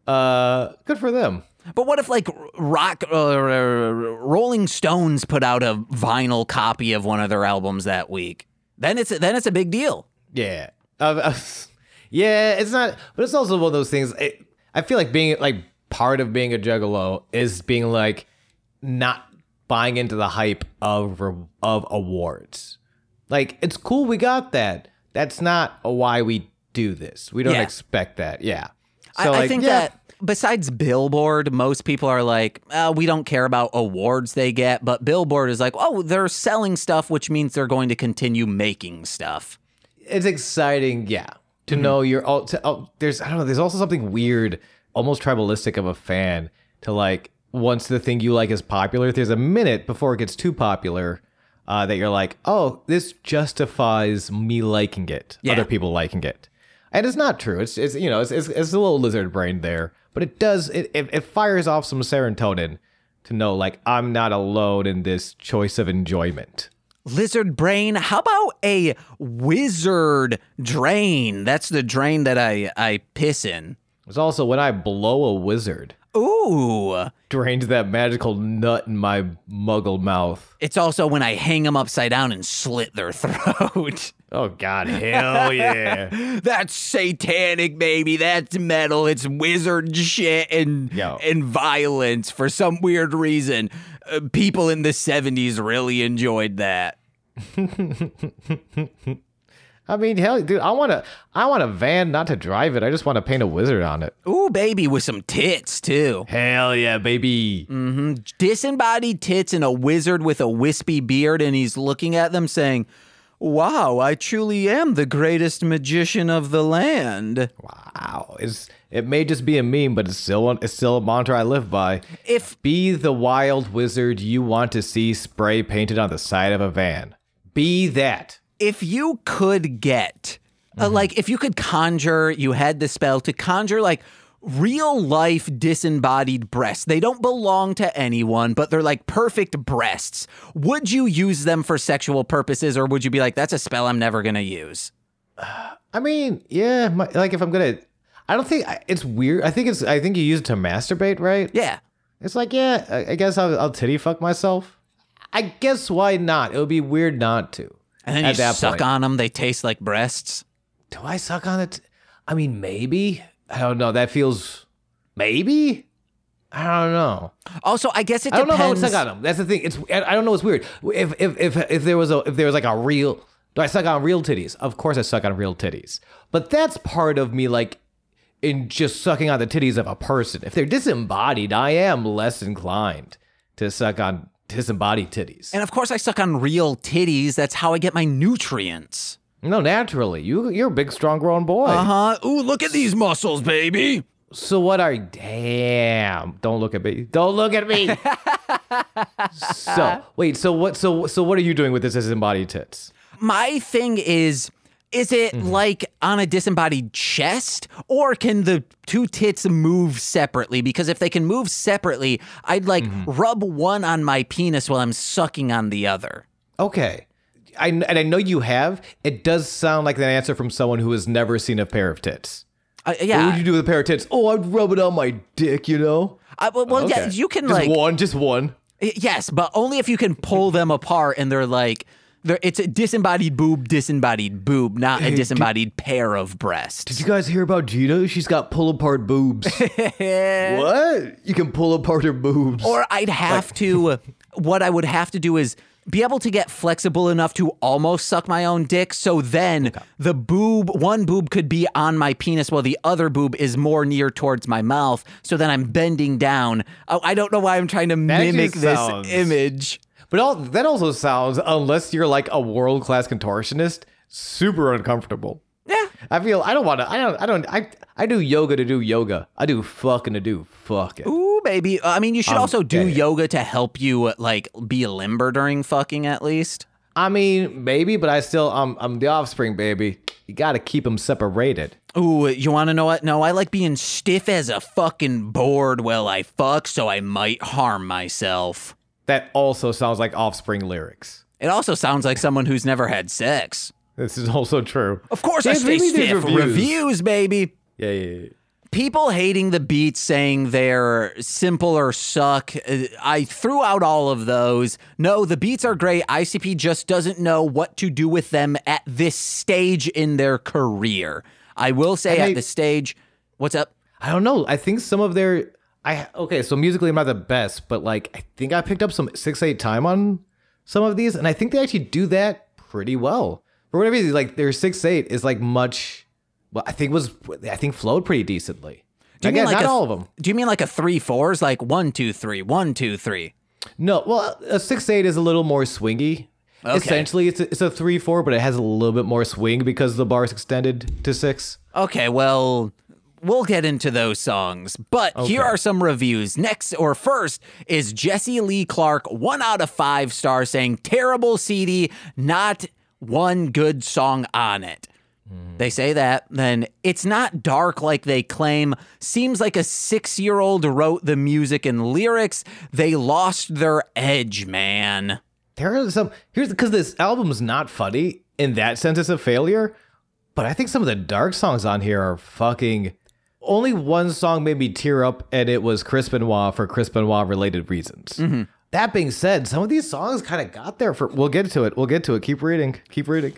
[SPEAKER 2] Uh, good for them.
[SPEAKER 1] But what if like rock uh, Rolling Stones put out a vinyl copy of one of their albums that week? Then it's then it's a big deal.
[SPEAKER 2] Yeah. Uh, yeah, it's not, but it's also one of those things. It, I feel like being like part of being a juggalo is being like not buying into the hype of of awards. Like it's cool we got that. That's not why we do this. We don't
[SPEAKER 1] Yeah.
[SPEAKER 2] expect that. Yeah.
[SPEAKER 1] I,
[SPEAKER 2] So,
[SPEAKER 1] I
[SPEAKER 2] like,
[SPEAKER 1] think
[SPEAKER 2] yeah.
[SPEAKER 1] that besides Billboard, most people are like, uh, we don't care about awards they get, but Billboard is like, oh, they're selling stuff, which means they're going to continue making stuff.
[SPEAKER 2] it's exciting, yeah, to know you're all. To, oh, there's I don't know. There's also something weird, almost tribalistic of a fan to like once the thing you like is popular. There's a minute before it gets too popular uh, that you're like, oh, this justifies me liking it,
[SPEAKER 1] Yeah.
[SPEAKER 2] other people liking it, and it's not true. It's it's you know it's it's, it's a little lizard brain there, but it does it, it it fires off some serotonin to know like I'm not alone in this choice of enjoyment.
[SPEAKER 1] Lizard brain. How about a wizard drain? That's the drain that I I piss in.
[SPEAKER 2] It's also when I blow a wizard.
[SPEAKER 1] Ooh.
[SPEAKER 2] drains that magical nut in my muggle mouth.
[SPEAKER 1] It's also when I hang them upside down and slit their throat.
[SPEAKER 2] Oh god, hell yeah.
[SPEAKER 1] That's satanic, baby. That's metal. It's wizard shit and
[SPEAKER 2] Yo.
[SPEAKER 1] and violence for some weird reason. Uh, people in the 70s really enjoyed that.
[SPEAKER 2] I mean, hell, dude, I want to I want a van not to drive it. I just want to paint a wizard on it.
[SPEAKER 1] Ooh, baby, with some tits too.
[SPEAKER 2] Hell yeah, baby. Mm-hmm.
[SPEAKER 1] Disembodied tits and a wizard with a wispy beard, and he's looking at them saying, Wow, I truly am the greatest magician of the land.
[SPEAKER 2] Wow. It's it may just be a meme, but it's still it's still a mantra I live by.
[SPEAKER 1] If
[SPEAKER 2] Be the wild wizard you want to see spray painted on the side of a van. Be that.
[SPEAKER 1] If you could get uh, like if you could conjure you had the spell to conjure like real life disembodied breasts they don't belong to anyone but they're like perfect breasts would you use them for sexual purposes or would you be like that's a spell i'm never gonna use
[SPEAKER 2] I mean, yeah, my, like if I'm gonna, I don't think it's weird. I think it's. I think you use it to masturbate, right?
[SPEAKER 1] yeah
[SPEAKER 2] It's like, yeah, I, I guess I'll, I'll titty fuck myself. I guess why not? It would be weird not to.
[SPEAKER 1] And then you suck
[SPEAKER 2] point.
[SPEAKER 1] on them they taste like breasts
[SPEAKER 2] Do I suck on it? I mean, maybe. I don't know. That feels maybe. I don't know.
[SPEAKER 1] also i guess it
[SPEAKER 2] I don't know how I would suck on them. That's the thing. It's I I don't know. It's weird. If if if if there was a if there was like a real do I suck on real titties? Of course I suck on real titties. But that's part of me like in just sucking on the titties of a person. If they're disembodied, I am less inclined to suck on disembodied titties.
[SPEAKER 1] and of course i suck on real titties that's how i get my nutrients
[SPEAKER 2] No, naturally. You you're a big strong grown boy.
[SPEAKER 1] uh-huh ooh look at these muscles baby
[SPEAKER 2] So what are damn? Don't look at me. Don't look at me. so wait. So what? So so what are you doing with this disembodied tits?
[SPEAKER 1] my thing is Is it
[SPEAKER 2] Mm-hmm.
[SPEAKER 1] like on a disembodied chest, or can the two tits move separately? Because if they can move separately, I'd like
[SPEAKER 2] Mm-hmm.
[SPEAKER 1] rub one on my penis while I'm sucking on the other.
[SPEAKER 2] Okay. I, and I know you have. It does sound like an answer from someone who has never seen a pair of tits.
[SPEAKER 1] Uh,
[SPEAKER 2] What would you do with a pair of tits? Oh, I'd rub it on my dick, you know?
[SPEAKER 1] I- well, well, yeah, you can
[SPEAKER 2] just
[SPEAKER 1] like
[SPEAKER 2] one, just one.
[SPEAKER 1] yes, but only if you can pull them apart and they're like. It's a disembodied boob, disembodied boob, not a disembodied pair of breasts.
[SPEAKER 2] Did you guys hear about Gina? She's got pull apart boobs. what? You can pull apart her boobs.
[SPEAKER 1] Or I'd have to, what I would have to do is be able to get flexible enough to almost suck my own dick. So then the boob, one boob could be on my penis while the other boob is more near towards my mouth. So then I'm bending down. Oh, I don't know why I'm trying to
[SPEAKER 2] That
[SPEAKER 1] mimic this
[SPEAKER 2] sounds-
[SPEAKER 1] image.
[SPEAKER 2] But all, that also sounds, unless you're like a world class contortionist, super uncomfortable.
[SPEAKER 1] Yeah.
[SPEAKER 2] I feel I don't want to. I don't. I don't. I I do yoga to do yoga. I do fucking to do fucking.
[SPEAKER 1] Ooh, baby. Uh, I mean, you should
[SPEAKER 2] I'm
[SPEAKER 1] also do
[SPEAKER 2] dead.
[SPEAKER 1] yoga to help you like be limber during fucking at least.
[SPEAKER 2] I mean, maybe, but I still. I'm. I'm the offspring, baby. You got to keep them separated.
[SPEAKER 1] Ooh, you want to know what? No, I like being stiff as a fucking board while I fuck, so I might harm myself.
[SPEAKER 2] That also sounds like offspring lyrics.
[SPEAKER 1] It also sounds like someone who's never had sex.
[SPEAKER 2] This is also true.
[SPEAKER 1] Of course, I stay stiff.
[SPEAKER 2] reviews.
[SPEAKER 1] Reviews, baby.
[SPEAKER 2] Yeah, yeah, yeah.
[SPEAKER 1] People hating the beats, saying they're simple or suck. Uh, I threw out all of those. No, the beats are great. ICP just doesn't know what to do with them at this stage in their career. I will say
[SPEAKER 2] And
[SPEAKER 1] at
[SPEAKER 2] they-
[SPEAKER 1] this stage, what's up?
[SPEAKER 2] I don't know. I think some of their. I okay. So musically, I'm not the best, but like I think I picked up some six eight time on some of these, and I think they actually do that pretty well. For whatever reason, like their six eight is like much. Well, I think was I think flowed pretty decently.
[SPEAKER 1] Do you
[SPEAKER 2] Again,
[SPEAKER 1] mean like
[SPEAKER 2] not
[SPEAKER 1] a,
[SPEAKER 2] all of them.
[SPEAKER 1] Do you mean like a three fours, like one two three, one two three?
[SPEAKER 2] No, well, a six eight is a little more swingy.
[SPEAKER 1] Okay.
[SPEAKER 2] Essentially, it's a, it's a three four, but it has a little bit more swing because the bar is extended to six.
[SPEAKER 1] Okay, well, we'll get into those songs. But here are some reviews. Next or first is Jesse Lee Clark, one out of five stars, saying terrible CD, not one good song on it. Mm-hmm. They say that, then it's not dark like they claim. Seems like a six year old wrote the music and lyrics. They lost their edge, man.
[SPEAKER 2] There are some here's because this album's not funny in that sense. It's a failure, but I think some of the dark songs on here are fucking. Only one song made me tear up, and it was Chris Benoit for Chris Benoit related reasons. Mm-hmm. That being said, some of these songs kind of got there for. We'll get to it. We'll get to it. Keep reading. Keep reading.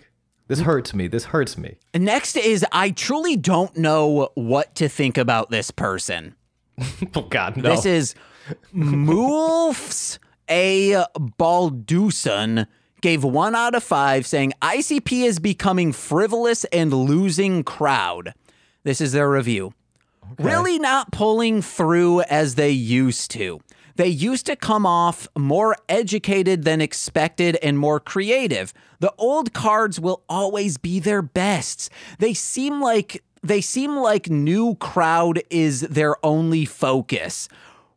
[SPEAKER 2] This hurts me. This hurts me.
[SPEAKER 1] Next is I truly don't know what to think about this person.
[SPEAKER 2] Oh God, no.
[SPEAKER 1] This is Moofs A. Balduson gave one out of five, saying ICP is becoming frivolous and losing crowd. This is their review. Really not pulling through as they used to. They used to come off more educated than expected and more creative. The old cards will always be their bests. They seem like they seem like new crowd is their only focus.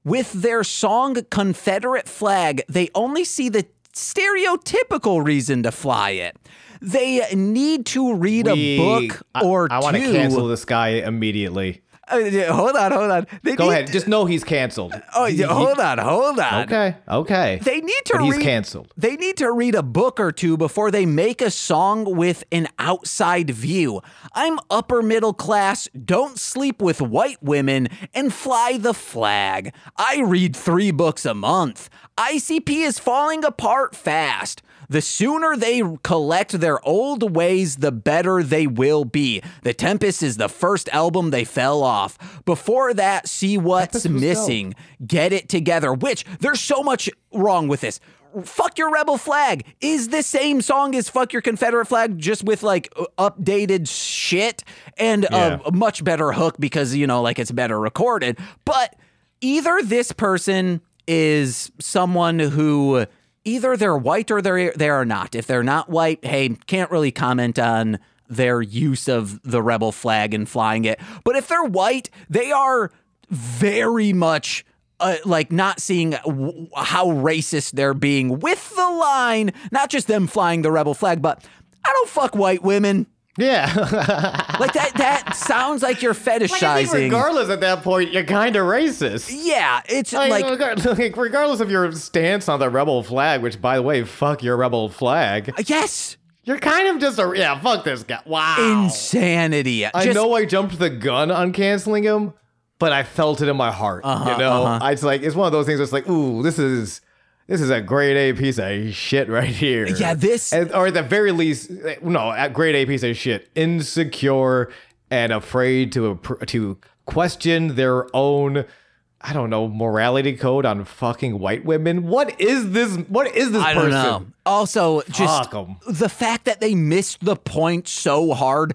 [SPEAKER 1] With their song Confederate Flag, they only see the stereotypical reason to fly it. They need to read a book or
[SPEAKER 2] I, I want to cancel this guy immediately.
[SPEAKER 1] Uh, yeah, hold on, hold on. They
[SPEAKER 2] Go
[SPEAKER 1] need-
[SPEAKER 2] ahead. Just know he's canceled.
[SPEAKER 1] Oh, yeah, hold on, hold on.
[SPEAKER 2] Okay. Okay.
[SPEAKER 1] They need to
[SPEAKER 2] But he's
[SPEAKER 1] read,
[SPEAKER 2] canceled.
[SPEAKER 1] They need to read a book or two before they make a song with an outside view. I'm upper middle class, don't sleep with white women, and fly the flag. I read three books a month. ICP is falling apart fast. The sooner they collect their old ways, the better they will be. The Tempest is the first album they fell off. Before that, see what's
[SPEAKER 2] Tempest was dope.
[SPEAKER 1] missing. Get it together, which there's so much wrong with this. Fuck Your Rebel Flag is the same song as Fuck Your Confederate Flag, just with like updated shit and
[SPEAKER 2] Yeah.
[SPEAKER 1] a, a much better hook because, you know, like it's better recorded. But either this person is someone who either they're white or they're they are not. If they're not white, hey, can't really comment on their use of the rebel flag and flying it. But if they're white, they are very much uh, like not seeing w- how racist they're being with the line, not just them flying the rebel flag, but I don't fuck white women.
[SPEAKER 2] Yeah.
[SPEAKER 1] Like that that sounds like you're
[SPEAKER 2] Like, I think
[SPEAKER 1] fetishizing.
[SPEAKER 2] regardless, at that point, you're kind of racist.
[SPEAKER 1] yeah, it's
[SPEAKER 2] Like,
[SPEAKER 1] like
[SPEAKER 2] like, regardless of your stance on the rebel flag, which, by the way, fuck your rebel flag,
[SPEAKER 1] yes,
[SPEAKER 2] you're kind of just a yeah, fuck this guy. Wow.
[SPEAKER 1] insanity.
[SPEAKER 2] I know I jumped the gun on canceling him, but I felt it in my heart.
[SPEAKER 1] Uh-huh,
[SPEAKER 2] you know,
[SPEAKER 1] uh-huh.
[SPEAKER 2] I- it's like it's one of those things. It's like, ooh, this is this is a grade A piece of shit right here.
[SPEAKER 1] Yeah, this-
[SPEAKER 2] And- or at the very least, no, at grade A piece of shit, insecure and afraid to to question their own. I don't know morality code on fucking white women. What is this? What is this
[SPEAKER 1] I
[SPEAKER 2] person?
[SPEAKER 1] don't know. Also, just the fact that they missed the point so hard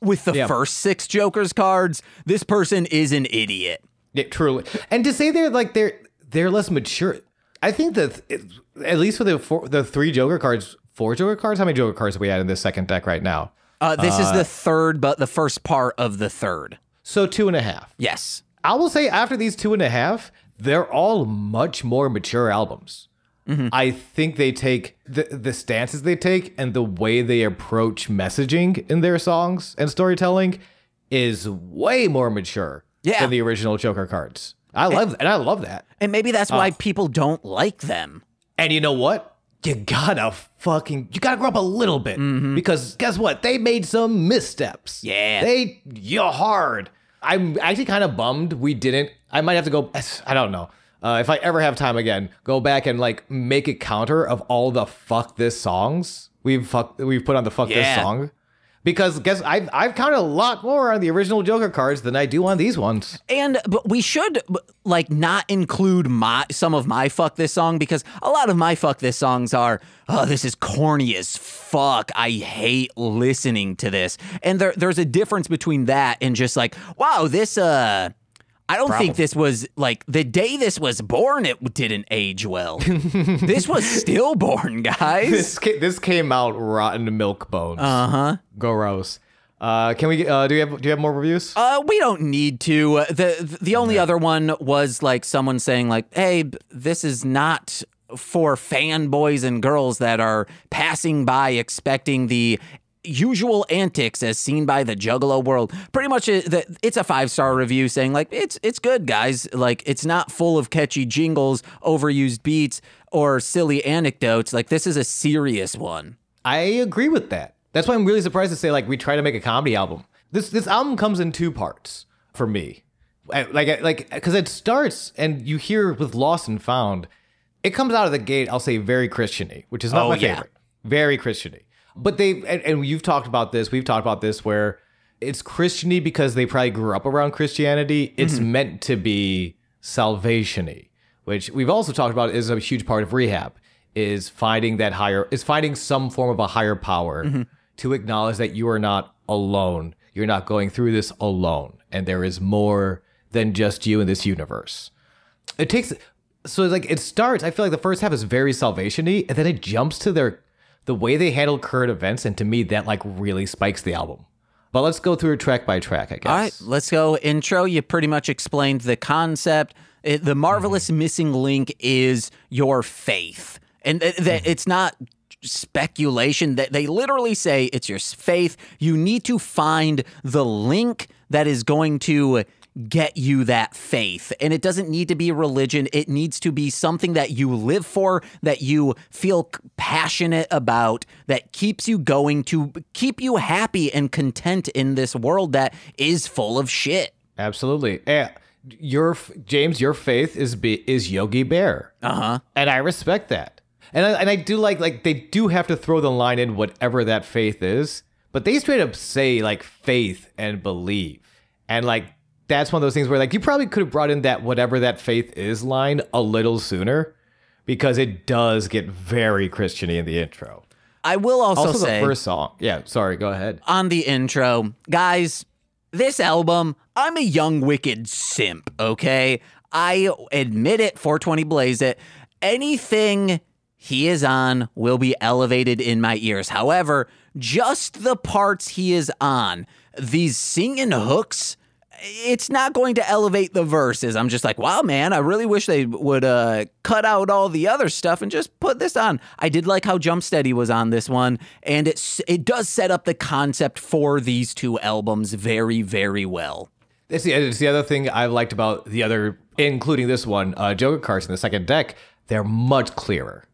[SPEAKER 1] with the
[SPEAKER 2] Yeah.
[SPEAKER 1] first six Joker's cards. This person is an idiot.
[SPEAKER 2] Yeah, truly. And to say they're like they're they're less mature. I think that it, at least for the four, the three Joker cards, four Joker cards. How many Joker cards do we had in this second deck right now?
[SPEAKER 1] Uh, this is the third, but the first part of the third.
[SPEAKER 2] So two and a half.
[SPEAKER 1] Yes.
[SPEAKER 2] I will say after these two and a half, they're all much more mature albums. I think they take the the stances they take and the way they approach messaging in their songs and storytelling is way more mature
[SPEAKER 1] Yeah.
[SPEAKER 2] than the original Joker cards. I love and I love that.
[SPEAKER 1] And maybe that's why people don't like them.
[SPEAKER 2] And you know what? You gotta fucking you gotta grow up a little bit because guess what? They made some missteps.
[SPEAKER 1] Yeah.
[SPEAKER 2] they you're hard. I'm actually kind of bummed we didn't. I might have to go. I don't know. Uh, if I ever have time again, go back and like make a counter of all the fuck this songs we've fuck we've put on the fuck
[SPEAKER 1] Yeah.
[SPEAKER 2] this song. Because guess I've I've counted a lot more on the original Joker cards than I do on these ones.
[SPEAKER 1] And but we should like not include my some of my fuck this song because a lot of my fuck this songs are oh this is corny as fuck. I hate listening to this. And there there's a difference between that and just like wow this uh I don't think this was like the day this was born it didn't age well. this was stillborn, guys.
[SPEAKER 2] This ca- this came out rotten milk bones. Uh huh. Gross. Uh, can we? Uh, do you have? Do you have more reviews?
[SPEAKER 1] Uh, we don't need to. Uh, the The only other one was like someone saying like, "Hey, b- this is not for fanboys and girls that are passing by expecting the usual antics as seen by the Juggalo world." Pretty much, it's a five star review saying like, "It's it's good, guys. Like, it's not full of catchy jingles, overused beats, or silly anecdotes. Like, this is a serious one."
[SPEAKER 2] I agree with that. That's why I'm really surprised to say like we try to make a comedy album. This this album comes in two parts for me. I- Like like because it starts and you hear with Lost and Found, it comes out of the gate. I'll say very Christiany, which is not
[SPEAKER 1] Oh,
[SPEAKER 2] my
[SPEAKER 1] yeah.
[SPEAKER 2] favorite. Very Christiany. But they and, and you've talked about this. We've talked about this where it's Christiany because they probably grew up around Christianity. It's mm-hmm. meant to be salvationy, which we've also talked about is a huge part of rehab. Is finding that higher is finding some form of a higher power mm-hmm. to acknowledge that you are not alone. You're not going through this alone, and there is more than just you in this universe it takes so like it starts i feel like the first half is very salvation-y and then it jumps to their the way they handle current events and to me that like really spikes the album but let's go through it track by track i guess
[SPEAKER 1] All right, let's go intro. You pretty much explained the concept. It, the marvelous mm-hmm. missing link is your faith, and th- th- mm-hmm. it's not speculation. That they literally say it's your faith. You need to find the link that is going to get you that faith. And it doesn't need to be religion. It needs to be something that you live for, that you feel passionate about, that keeps you going to keep you happy and content in this world that is full of shit.
[SPEAKER 2] absolutely yeah your james your faith is be, is yogi bear uh-huh and i respect that and I, and I do like like they do have to throw the line in whatever that faith is but they straight up say like faith and believe and like that's one of those things where like you probably could have brought in that whatever that faith is line a little sooner because it does get very christiany in the intro
[SPEAKER 1] I will also,
[SPEAKER 2] also
[SPEAKER 1] say
[SPEAKER 2] the first song yeah sorry go ahead
[SPEAKER 1] on the intro, guys, this album, I'm a Young Wicked simp, okay? I admit it, 420 blaze it. Anything he is on will be elevated in my ears. However, just the parts he is on, these singing hooks it's not going to elevate the verses. I'm just like, wow, man, I really wish they would uh, cut out all the other stuff and just put this on. I did like how Jumpsteady was on this one, and it it does set up the concept for these two albums very, very well.
[SPEAKER 2] It's the, it's the other thing I liked about the other, including this one, uh, Joker cards in the second deck. They're much clearer.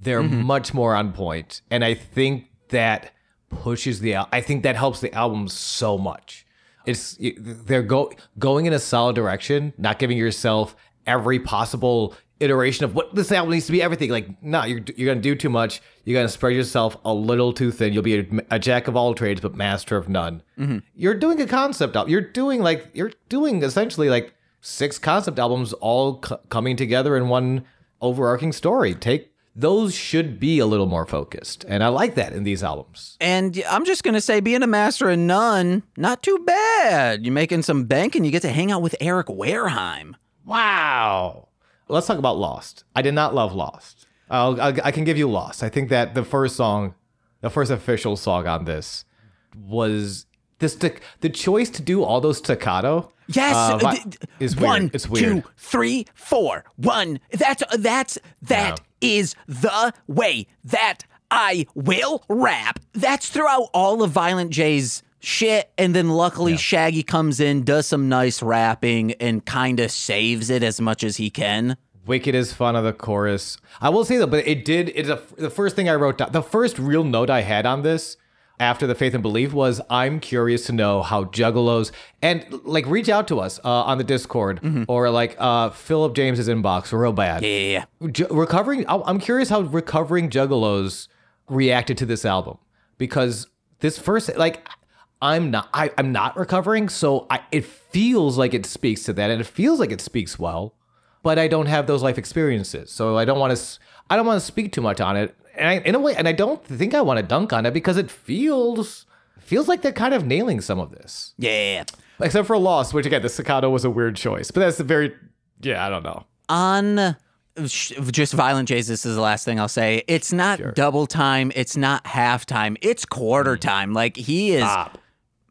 [SPEAKER 2] They're much more on point, and I think that pushes the. I think that helps the album so much. It's they're go going in a solid direction, not giving yourself every possible iteration of what this album needs to be. Everything like, no, you're you're gonna do too much. You're gonna spread yourself a little too thin. You'll be a, a jack of all trades, but master of none. Mm-hmm. You're doing a concept album. You're doing like you're doing essentially like six concept albums all c- coming together in one overarching story. Take those should be a little more focused, and I like that in these albums.
[SPEAKER 1] And I'm just going to say, being a master of none, not too bad. You're making some bank and you get to hang out with Eric Wareheim.
[SPEAKER 2] Wow. Let's talk about Lost. I did not love Lost. I'll, I'll, I can give you Lost. I think that the first song, the first official song on this, was this the, the choice to do all those staccato.
[SPEAKER 1] Yes,
[SPEAKER 2] uh, vi-
[SPEAKER 1] d- d-
[SPEAKER 2] is weird.
[SPEAKER 1] One,
[SPEAKER 2] it's weird.
[SPEAKER 1] two, three, four. One. That's that's that is the way that I will rap. That's throughout all of Violent J's shit, and then luckily Shaggy comes in, does some nice rapping, and kind of saves it as much as he can.
[SPEAKER 2] Wicked is fun of the chorus. I will say though, but it did. It's a, the first thing I wrote down. The first real note I had on this after the faith and belief was I'm curious to know how juggalos and like reach out to us uh, on the Discord or like uh, Philip James's inbox real bad.
[SPEAKER 1] Yeah, yeah, yeah.
[SPEAKER 2] Ju- recovering i'm curious how recovering juggalos reacted to this album because this first like i'm not I, i'm not recovering so I, it feels like it speaks to that and it feels like it speaks well but i don't have those life experiences so i don't want to i don't want to speak too much on it and I, in a way and i don't think i want to dunk on it because it feels feels like they're kind of nailing some of this
[SPEAKER 1] yeah.
[SPEAKER 2] except for lost which again the staccato was a weird choice but that's a very yeah i don't know
[SPEAKER 1] on just violent this is the last thing I'll say. It's not double time. It's not half time. It's quarter mm. time. Like he is
[SPEAKER 2] bop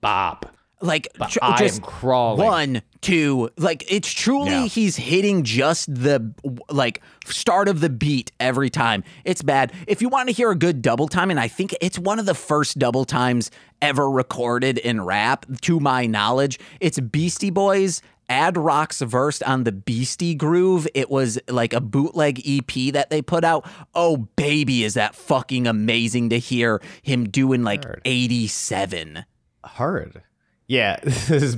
[SPEAKER 2] bop
[SPEAKER 1] like tr-
[SPEAKER 2] I am
[SPEAKER 1] just
[SPEAKER 2] crawling.
[SPEAKER 1] one, two. Like it's truly
[SPEAKER 2] Yeah.
[SPEAKER 1] he's hitting just the like start of the beat every time. It's bad. If you want to hear a good double time, and I think it's one of the first double times ever recorded in rap, to my knowledge, it's Beastie Boys. Ad Rock's verse on the Beastie Groove. It was like a bootleg EP that they put out. Oh, baby, is that fucking amazing to hear him doing like 87.
[SPEAKER 2] hard. Yeah, this is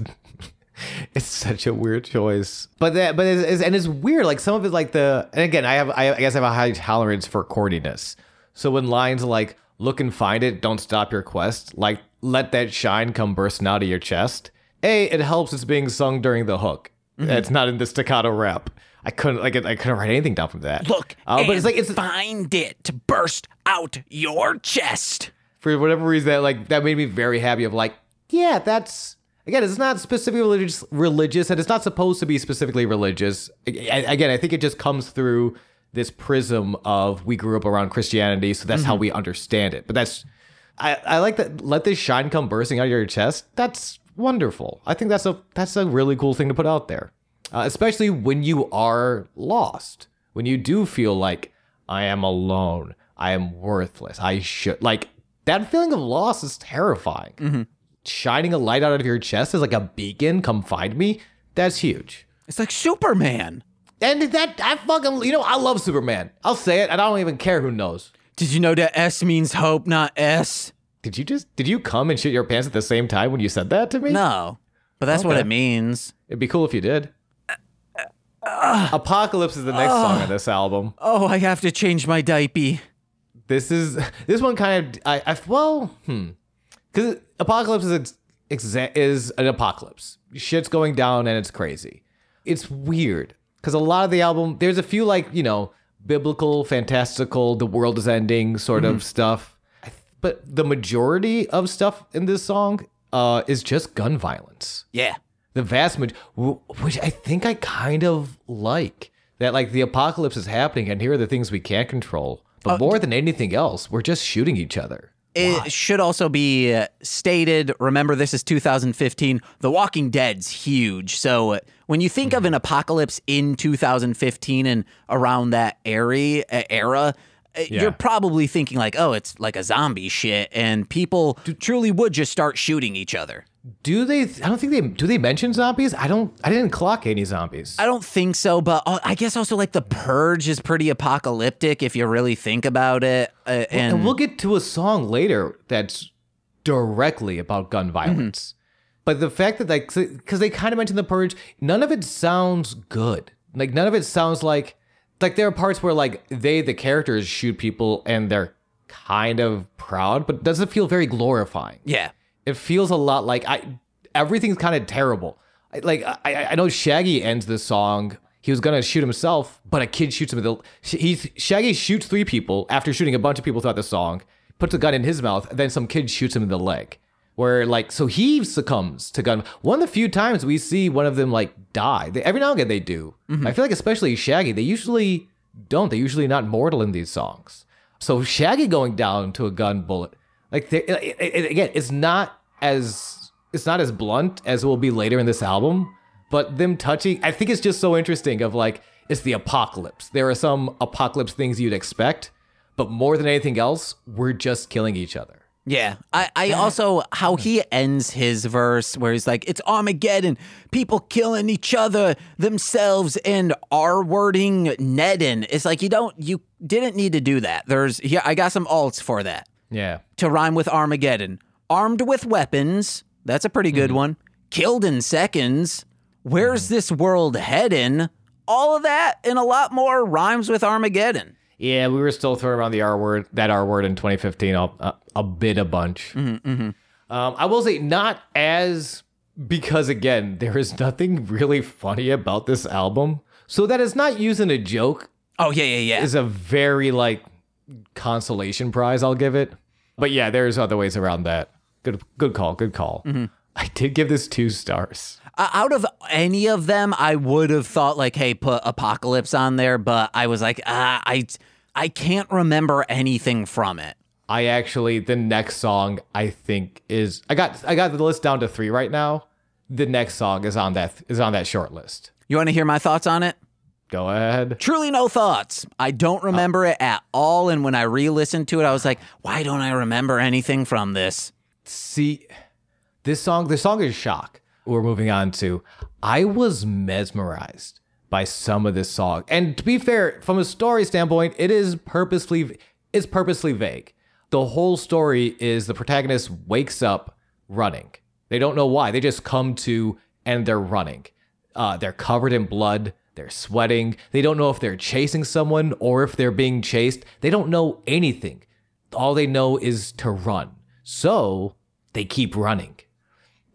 [SPEAKER 2] it's such a weird choice. But that, but it's, it's, and it's weird. Like some of it, like the and again, I have I, I guess I have a high tolerance for corniness. So when lines like "look and find it, don't stop your quest," like "let that shine come bursting out of your chest," a it helps. It's being sung during the hook. It's not in the staccato rap. I couldn't like I couldn't write anything down from that.
[SPEAKER 1] Look,
[SPEAKER 2] uh, but it's like it's
[SPEAKER 1] find it to burst out your chest.
[SPEAKER 2] for whatever reason that like that made me very happy of like yeah that's again it's not specifically religious religious and it's not supposed to be specifically religious. Again i think it just comes through this prism of we grew up around christianity so that's how we understand it. But that's I, I like that let this shine come bursting out of your chest. That's wonderful. I think that's a that's a really cool thing to put out there uh, especially when you are lost when you do feel like i am alone. I am worthless. I should like that feeling of loss is terrifying shining a light out of your chest is like a beacon come find me that's huge
[SPEAKER 1] It's like Superman.
[SPEAKER 2] and that i fucking you know i love superman i'll say it and i don't even care who knows
[SPEAKER 1] Did you know that S means hope, not S?
[SPEAKER 2] did you just did you come and shit your pants at the same time when you said that to me
[SPEAKER 1] No, but that's what it means.
[SPEAKER 2] It'd be cool if you did. Apocalypse is the next song on this album.
[SPEAKER 1] Oh, I have to change my diaper.
[SPEAKER 2] This is this one kind of I, I well hmm because Apocalypse is exa- is an apocalypse. Shit's going down and it's crazy. It's weird because a lot of the album there's a few like you know biblical, fantastical, the world is ending sort of stuff, but the majority of stuff in this song uh, is just gun violence.
[SPEAKER 1] Yeah.
[SPEAKER 2] the vast majority, which I think I kind of like that. Like the apocalypse is happening, and here are the things we can't control. But more than anything else, we're just shooting each other.
[SPEAKER 1] It should also be uh, stated. Remember, this is 2015. The Walking Dead's huge. So uh, when you think of an apocalypse in 2015 and around that area, uh, era,
[SPEAKER 2] Yeah.
[SPEAKER 1] you're probably thinking like, oh, it's like a zombie shit, and people truly would just start shooting each other.
[SPEAKER 2] Do they? I don't think they. Do they mention zombies? I don't. I didn't clock any zombies.
[SPEAKER 1] I don't think so, but uh, I guess also like the purge is pretty apocalyptic if you really think about it. Uh, and,
[SPEAKER 2] and we'll get to a song later that's directly about gun violence. But the fact that like, because they kind of mentioned the purge, none of it sounds good. Like none of it sounds like, like there are parts where like they, the characters, shoot people and they're kind of proud, but doesn't feel very glorifying.
[SPEAKER 1] yeah,
[SPEAKER 2] It feels a lot like I everything's kind of terrible. I- Like I, I know Shaggy ends the song. He was gonna shoot himself, but a kid shoots him. The he Shaggy shoots three people after shooting a bunch of people throughout the song. Puts a gun in his mouth, and then some kid shoots him in the leg. Where like so he succumbs to gun. One of the few times we see one of them like die. They, every now and again they do. Mm-hmm. I feel like especially Shaggy, they usually don't. They're usually not mortal in these songs. So Shaggy going down to a gun bullet, like they, it, it- again, it's not as it's not as blunt as it will be later in this album. But them touching, I think it's just so interesting. Of like, it's the apocalypse. There are some apocalypse things you'd expect, but more than anything else, we're just killing each other.
[SPEAKER 1] Yeah. I, I also, how he ends his verse where he's like, it's Armageddon, people killing each other themselves and R wording Nedden. It's like, you don't, you didn't need to do that. There's, here, I got some alts for that
[SPEAKER 2] Yeah,
[SPEAKER 1] to rhyme with Armageddon. Armed with weapons. That's a pretty good mm-hmm. one. Killed in seconds. Where's mm-hmm. this world heading? All of that and a lot more rhymes with Armageddon.
[SPEAKER 2] yeah. We were still throwing around the R word, that R word in 2015, a, a, a bit a bunch. Mm-hmm, um, I will say not as because again, there is nothing really funny about this album. So that is not using a joke
[SPEAKER 1] Oh, yeah, yeah, yeah.
[SPEAKER 2] is a very like consolation prize I'll give it. But yeah, there's other ways around that. Good good call, good call. I did give this two stars.
[SPEAKER 1] Uh, out of any of them, I would have thought like, hey, put Apocalypse on there, but I was like, ah, I, I can't remember anything from it.
[SPEAKER 2] I actually the next song I think is I got I got the list down to 3 right now. The next song is on that is on that short list.
[SPEAKER 1] You want to hear my thoughts on it?
[SPEAKER 2] Go ahead.
[SPEAKER 1] Truly no thoughts. I don't remember it at all. And when I re-listened to it, I was like, why don't I remember anything from this?
[SPEAKER 2] See, this song, this song is Shock. We're moving on to. I was mesmerized by some of this song, and to be fair, from a story standpoint, it is purposefully it's purposely vague. The whole story is the protagonist wakes up running. They don't know why. They just come to and they're running. Uh, they're covered in blood. They're sweating. They don't know if they're chasing someone or if they're being chased. They don't know anything. All they know is to run. So they keep running.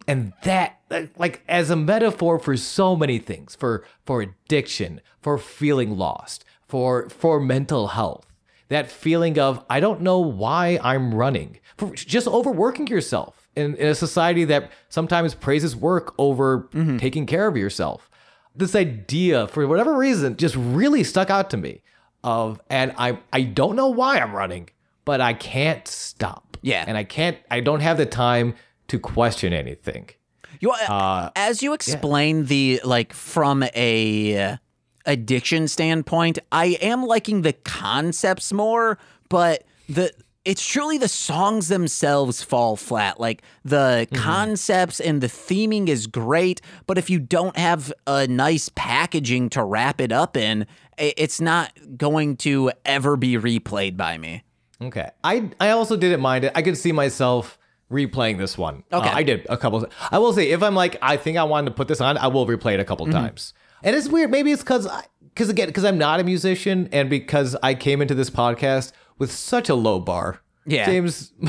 [SPEAKER 2] And that like as a metaphor for so many things, for for addiction, for feeling lost, for for mental health. That feeling of I don't know why I'm running. For just overworking yourself in, in a society that sometimes praises work over mm-hmm. taking care of yourself this idea for whatever reason just really stuck out to me of and I I don't know why I'm running, but I can't stop.
[SPEAKER 1] Yeah.
[SPEAKER 2] And I can't I don't have the time to question anything.
[SPEAKER 1] You as you explain the like from a uh, addiction standpoint, I am liking the concepts more, but the it's truly the songs themselves fall flat. Like the concepts and the theming is great, but if you don't have a nice packaging to wrap it up in, it's not going to ever be replayed by me.
[SPEAKER 2] Okay. I I also didn't mind it. I could see myself replaying this one.
[SPEAKER 1] Okay.
[SPEAKER 2] Uh, I did a couple I will say if I'm like I think I wanted to put this on, I will replay it a couple
[SPEAKER 1] Mm-hmm.
[SPEAKER 2] times. And it's weird. Maybe it's cuz cuz again cuz I'm not a musician and because I came into this podcast with such a low bar.
[SPEAKER 1] Yeah.
[SPEAKER 2] James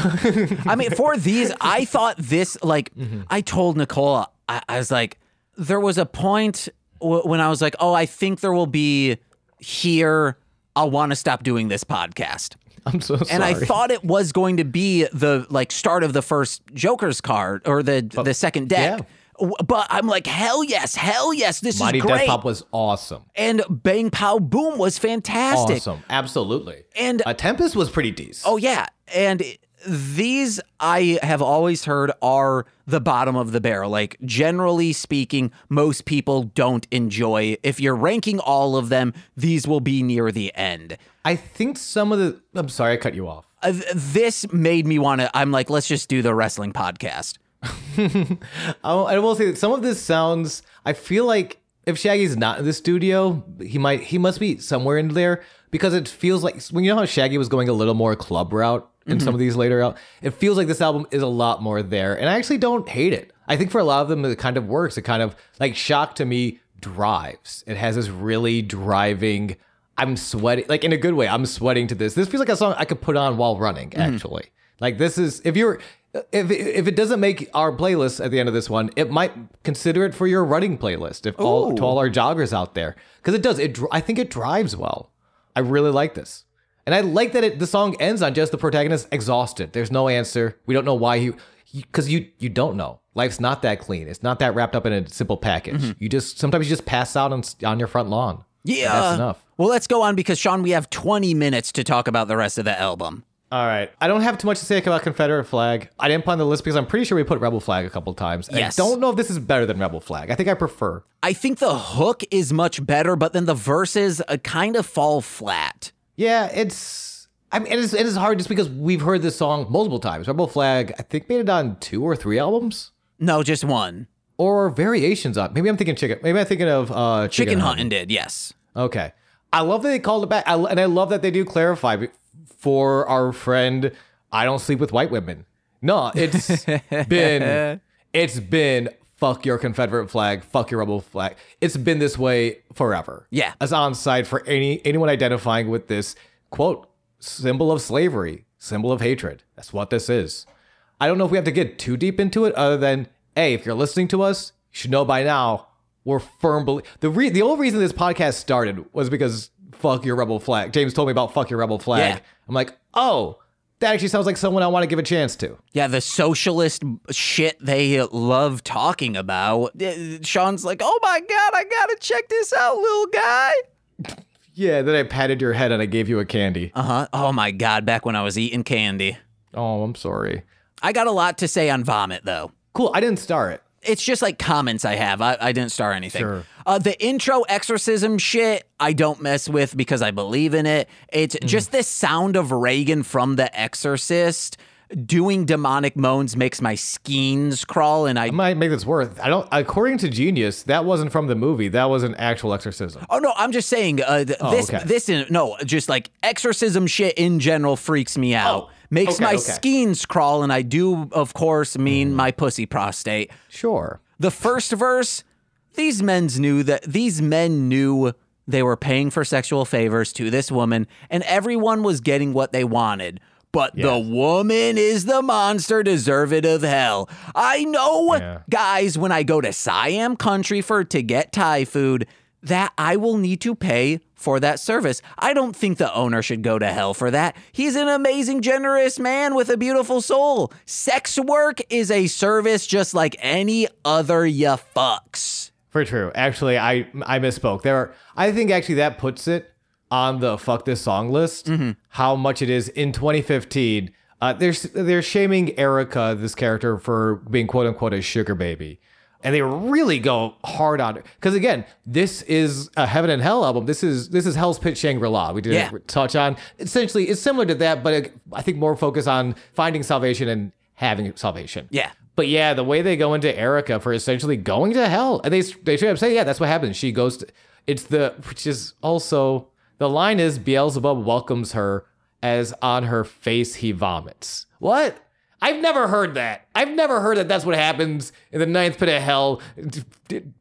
[SPEAKER 1] I mean, for these, I thought this, like, mm-hmm. I told Nicola, I, I was like, there was a point w- when I was like, oh, I think there will be here, I'll want to stop doing this podcast.
[SPEAKER 2] I'm so sorry.
[SPEAKER 1] And I thought it was going to be the like start of the first Joker's card or the oh, the second deck.
[SPEAKER 2] yeah.
[SPEAKER 1] But I'm like, hell yes, hell yes, this
[SPEAKER 2] Mighty
[SPEAKER 1] is great.
[SPEAKER 2] Death Pop was awesome.
[SPEAKER 1] and Bang Pow Boom was fantastic.
[SPEAKER 2] Awesome. Absolutely.
[SPEAKER 1] And
[SPEAKER 2] a Tempest was pretty decent.
[SPEAKER 1] Oh yeah, and these I have always heard are the bottom of the barrel. Like generally speaking, most people don't enjoy. If you're ranking all of them, these will be near the end.
[SPEAKER 2] I think some of the. I'm sorry, I cut you off.
[SPEAKER 1] Uh, this made me want to. I'm like, let's just do the wrestling podcast.
[SPEAKER 2] I will say that some of this sounds. I feel like if Shaggy's not in the studio, he might. He must be somewhere in there because it feels like when you know how Shaggy was going a little more club route in some of mm-hmm. these later out. It feels like this album is a lot more there, and I actually don't hate it. I think for a lot of them, it kind of works. It kind of like shock to me drives. It has this really driving. I'm sweating, like in a good way. I'm sweating to this. This feels like a song I could put on while running. Mm-hmm. Actually, like this is if you're if if it doesn't make our playlist at the end of this one, it might consider it for your running playlist. If all to all our joggers out there, because it does. It I think it drives well. I really like this, and I like that it the song ends on just the protagonist exhausted. There's no answer. We don't know why he because you you don't know. Life's not that clean. It's not that wrapped up in a simple package. Mm-hmm. You just sometimes you just pass out on on your front lawn.
[SPEAKER 1] Yeah,
[SPEAKER 2] that's enough.
[SPEAKER 1] Well, let's go on because Sean, we have 20 minutes to talk about the rest of the album.
[SPEAKER 2] All right. I don't have too much to say about Confederate Flag. I didn't put on the list because I'm pretty sure we put Rebel Flag a couple times.
[SPEAKER 1] Yes.
[SPEAKER 2] I don't know if this is better than Rebel Flag. I think I prefer.
[SPEAKER 1] I think the hook is much better, but then the verses uh, kind of fall flat.
[SPEAKER 2] Yeah, it's. I mean, it is, it is hard just because we've heard this song multiple times. Rebel Flag, I think, made it on two or three albums
[SPEAKER 1] No, just one.
[SPEAKER 2] or variations on. Maybe I'm thinking chicken. Maybe I'm thinking of uh,
[SPEAKER 1] Chicken,
[SPEAKER 2] chicken,
[SPEAKER 1] Hunting did, yes.
[SPEAKER 2] Okay. I love that they called it back. I, and I love that they do clarify for our friend, I don't sleep with white women. No, it's been, it's been fuck your Confederate flag, fuck your rebel flag. It's been this way forever.
[SPEAKER 1] Yeah.
[SPEAKER 2] As on site for any anyone identifying with this quote, symbol of slavery, symbol of hatred. That's what this is. I don't know if we have to get too deep into it other than, hey, if you're listening to us, you should know by now we're firm belie- the re- the only reason this podcast started was because fuck your rebel flag. James told me about fuck your rebel flag.
[SPEAKER 1] Yeah.
[SPEAKER 2] I'm like, "Oh, that actually sounds like someone I want to give a chance to."
[SPEAKER 1] Yeah, the socialist shit they love talking about. Sean's like, oh my God, I gotta check this out, little guy.
[SPEAKER 2] Yeah, then I patted your head and I gave you a candy.
[SPEAKER 1] Uh huh. Oh my God, back when I was eating candy.
[SPEAKER 2] Oh, I'm sorry.
[SPEAKER 1] I got a lot to say on vomit, though.
[SPEAKER 2] Cool. I didn't star it.
[SPEAKER 1] It's just like comments I have. I, I didn't star anything.
[SPEAKER 2] Sure.
[SPEAKER 1] Uh, the intro exorcism shit, I don't mess with because I believe in it. It's
[SPEAKER 2] Mm.
[SPEAKER 1] just the sound of Regan from The Exorcist doing demonic moans makes my skeins crawl, and I.
[SPEAKER 2] I might make this worth. I don't. According to Genius, that wasn't from the movie. That was an actual exorcism.
[SPEAKER 1] Oh no, I'm just saying uh, th- this.
[SPEAKER 2] okay.
[SPEAKER 1] This is no, just like exorcism shit in general freaks me out.
[SPEAKER 2] Oh,
[SPEAKER 1] Makes
[SPEAKER 2] okay,
[SPEAKER 1] my
[SPEAKER 2] okay.
[SPEAKER 1] skeins crawl, and I do, of course, mean
[SPEAKER 2] Mm.
[SPEAKER 1] my pussy prostate.
[SPEAKER 2] Sure.
[SPEAKER 1] The first verse, these men's knew that these men knew they were paying for sexual favors to this woman, and everyone was getting what they wanted. But the woman is the monster deserved of hell. I know,
[SPEAKER 2] Yeah.
[SPEAKER 1] guys, when I go to Siam country for to get Thai food, that I will need to pay for that service. I don't think the owner should go to hell for that. He's an amazing, generous man with a beautiful soul. Sex work is a service just like any other you fucks.
[SPEAKER 2] For true. Actually, I I misspoke. There are, I think actually that puts it on the fuck this song list. How much it is in 2015. Uh, they're they're shaming Erica, this character, for being quote unquote a sugar baby, and they really go hard on it. Because again, this is a Heaven and Hell album. This is this is Hell's Pit Shangri La. We did
[SPEAKER 1] Yeah.
[SPEAKER 2] touch on essentially it's similar to that, but it, I think more focus on finding salvation and having salvation.
[SPEAKER 1] Yeah.
[SPEAKER 2] But yeah, the way they go into Erica for essentially going to hell, and they they straight up say, yeah, that's what happens. She goes to, it's the which is also the line is Beelzebub welcomes her as on her face he vomits. What? I've never heard that. I've never heard that. That's what happens in the ninth pit of hell.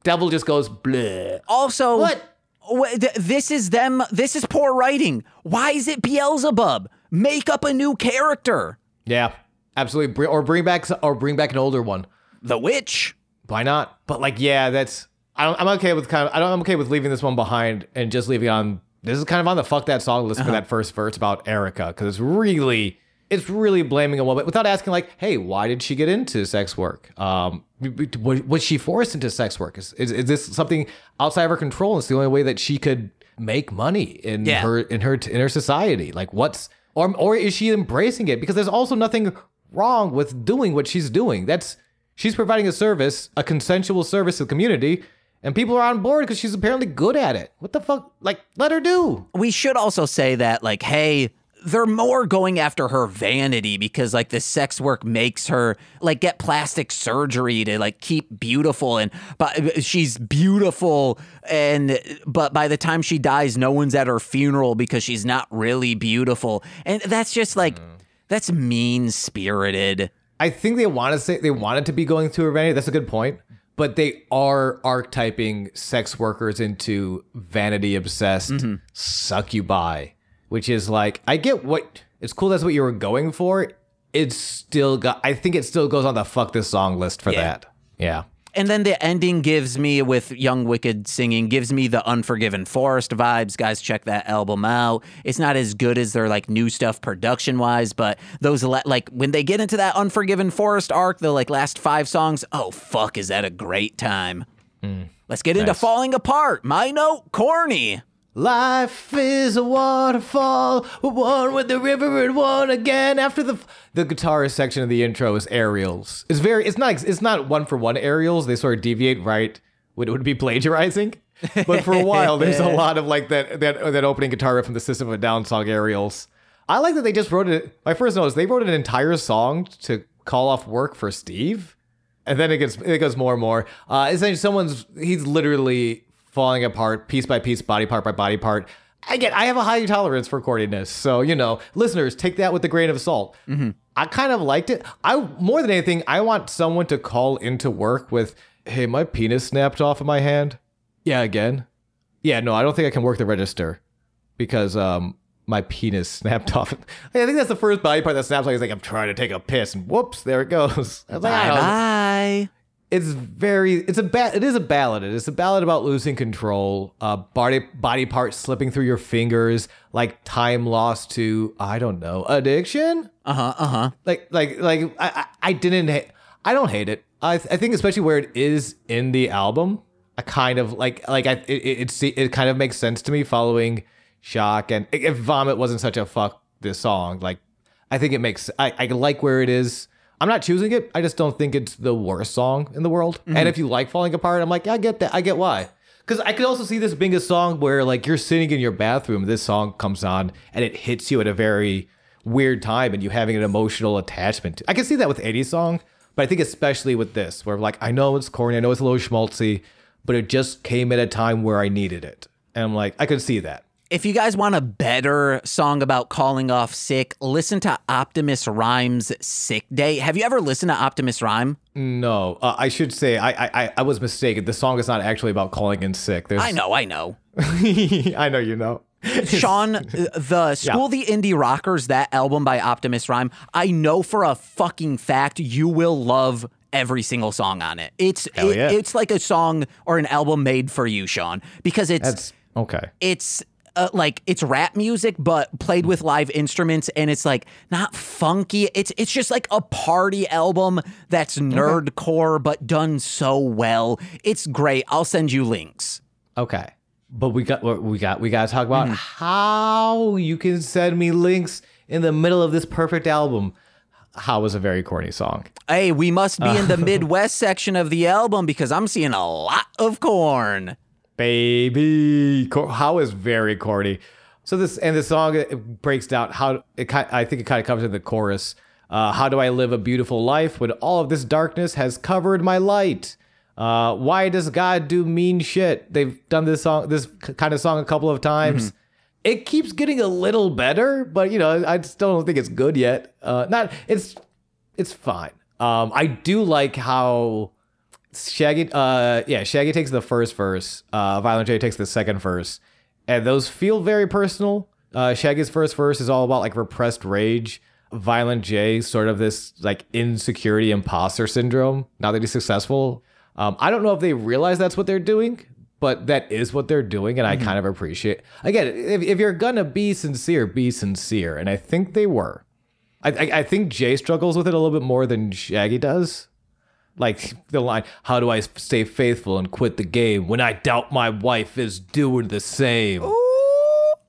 [SPEAKER 2] Devil just goes bleh.
[SPEAKER 1] Also,
[SPEAKER 2] What?
[SPEAKER 1] This is them. This is poor writing. Why is it Beelzebub? Make up a new character.
[SPEAKER 2] Yeah, absolutely. Br- Or bring back or bring back an older one.
[SPEAKER 1] The witch.
[SPEAKER 2] why not? But like, yeah, that's I don't, I'm okay with kind of I don't I'm okay with leaving this one behind and just leaving on this is kind of on the fuck that song list for that first verse about Erica because it's really it's really blaming a woman without asking like, hey, why did she get into sex work? Um, was, was she forced into sex work? Is, is is this something outside of her control? It's the only way that she could make money in
[SPEAKER 1] Yeah.
[SPEAKER 2] her in her in her society. Like, what's Or or is she embracing it? Because there's also nothing wrong with doing what she's doing. That's she's providing a service, a consensual service to the community, and people are on board because she's apparently good at it. What the fuck? Like, let her do.
[SPEAKER 1] we should also say that like hey they're more going after her vanity because like the sex work makes her like get plastic surgery to like keep beautiful and but she's beautiful and but by the time she dies no one's at her funeral because she's not really beautiful and that's just like mm. That's mean spirited
[SPEAKER 2] I think they want to say they wanted to be going through vanity. That's a good point. But they are archetyping sex workers into vanity obsessed mm-hmm. succubi, which is like I get what it's cool. That's what you were going for. It's still got. I think it still goes on the fuck this song list for
[SPEAKER 1] Yeah.
[SPEAKER 2] that. Yeah.
[SPEAKER 1] And then the ending gives me, with Young Wicked singing, gives me the Unforgiven Forest vibes. Guys, check that album out. It's not as good as their like new stuff production wise, but those like when they get into that Unforgiven Forest arc, the like last five songs, oh fuck, is that a great time? Hmm. Let's get into Falling Apart. My note, corny.
[SPEAKER 2] Life is a waterfall, one with the river and one again. After the the guitar section of the intro is aerials. It's very. It's not. It's not one for one aerials. They sort of deviate right when it would be plagiarizing. But for a while, there's a lot of like that that that opening guitar riff from the System of a Down song aerials. I like that they just wrote it. My first note is they wrote an entire song to call off work for Steve, and then it gets it goes more and more. Uh, essentially, someone's he's literally falling apart piece by piece, body part by body part. Again, I have a high tolerance for corniness, so you know, listeners, take that with a grain of salt. I kind of liked it. I more than anything, I want someone to call into work with, "Hey, my penis snapped off of my hand." Yeah, again. Yeah, no, I don't think I can work the register because um my penis snapped off. I think that's the first body part that snaps. Like, he's like, I'm trying to take a piss, and whoops, there it goes. Like,
[SPEAKER 1] Bye
[SPEAKER 2] "I don't know."
[SPEAKER 1] bye.
[SPEAKER 2] it's very it's a ba- it is a ballad it's a ballad about losing control uh body body parts slipping through your fingers like time lost to i don't know addiction
[SPEAKER 1] Uh huh. Uh huh.
[SPEAKER 2] like like like i i, I didn't ha- i don't hate it I, I think especially where it is in the album i kind of like like i it, it, it, it kind of makes sense to me following shock and if vomit wasn't such a fuck this song like i think it makes i, I like where it is i'm not choosing it i just don't think it's the worst song in the world and if mm-hmm. you like falling apart i'm like i get that i get why because I could also see this being a song where, like, you're sitting in your bathroom, this song comes on, and it hits you at a very weird time, and you having an emotional attachment. to I can see that with any song, but I think especially with this, where, like, I know it's corny, I know it's a little schmaltzy, but it just came at a time where I needed it. And I'm like, I could see that.
[SPEAKER 1] If you guys want a better song about calling off sick, listen to Optimus Rhymes' Sick Day. Have you ever listened to Optimus Rhyme?
[SPEAKER 2] No, uh, I should say I, I I- I was mistaken. The song is not actually about calling in sick. There's,
[SPEAKER 1] I know, I know.
[SPEAKER 2] I know you know.
[SPEAKER 1] Sean, uh, the School the Indie Rockers, that album by Optimus Rhyme, I know for a fucking fact you will love every single song on it. It's it-
[SPEAKER 2] yeah.
[SPEAKER 1] it's like a song or an album made for you, Sean, because it's
[SPEAKER 2] That's okay.
[SPEAKER 1] it's uh, like it's rap music but played with live instruments and it's like not funky. It's it's just like a party album that's nerdcore but done so well. It's great. I'll send you links.
[SPEAKER 2] Okay. But we got we got we got to talk about how you can send me links in the middle of this perfect album. How was a very corny song.
[SPEAKER 1] hey we must be in the midwest section of the album because i'm seeing a lot of corn
[SPEAKER 2] Baby, how is very corny. So this and the song it breaks down how it kind I think it kind of comes in the chorus. Uh, how do I live a beautiful life when all of this darkness has covered my light? Uh, why does God do mean shit? They've done this song, this kind of song, a couple of times. It keeps getting a little better, but you know, I still don't think it's good yet. Uh, not it's it's fine. Um, I do like how Shaggy, uh, yeah, Shaggy takes the first verse. Uh, Violent J takes the second verse, and those feel very personal. Uh, Shaggy's first verse is all about like repressed rage. Violent J, sort of this like insecurity imposter syndrome. Now that he's successful, um, I don't know if they realize that's what they're doing, but that is what they're doing, and I kind of appreciate. Again, if, if you're gonna be sincere, be sincere, and I think they were. I, I, I think Jay struggles with it a little bit more than Shaggy does. Like the line, how do I stay faithful and quit the game when I doubt my wife is doing the same?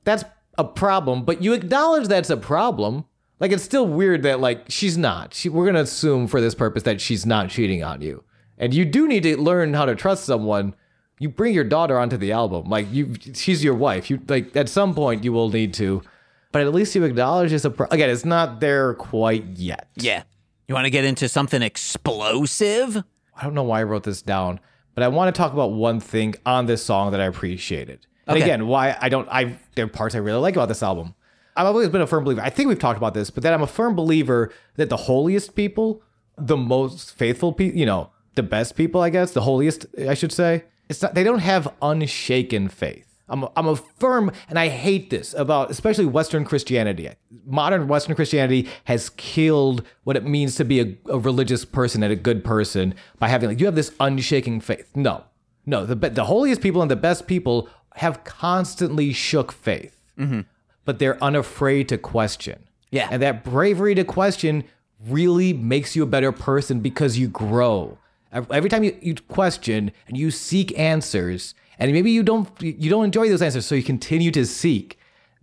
[SPEAKER 2] That's a problem, but you acknowledge that's a problem. Like it's still weird that like she's not. She, we're gonna assume for this purpose that she's not cheating on you, and you do need to learn how to trust someone. You bring your daughter onto the album, like you, she's your wife. You like at some point you will need to, but at least you acknowledge it's a pro- again. It's not there quite yet.
[SPEAKER 1] Yeah. You want to get into something explosive?
[SPEAKER 2] I don't know why I wrote this down, but I want to talk about one thing on this song that I appreciated. And
[SPEAKER 1] Okay.
[SPEAKER 2] again, why I don't I there are parts I really like about this album. I've always been a firm believer. I think we've talked about this, but that I'm a firm believer that the holiest people, the most faithful people, you know, the best people, I guess, the holiest, I should say, it's not they don't have unshaken faith. I'm a, I'm a firm, and I hate this about especially Western Christianity. Modern Western Christianity has killed what it means to be a, a religious person and a good person by having like you have this unshaking faith. No, no, the the holiest people and the best people have constantly shook faith, mm-hmm. but they're unafraid to question.
[SPEAKER 1] Yeah.
[SPEAKER 2] and that bravery to question really makes you a better person because you grow. Every time you, you question and you seek answers, and maybe you don't you don't enjoy those answers, so you continue to seek.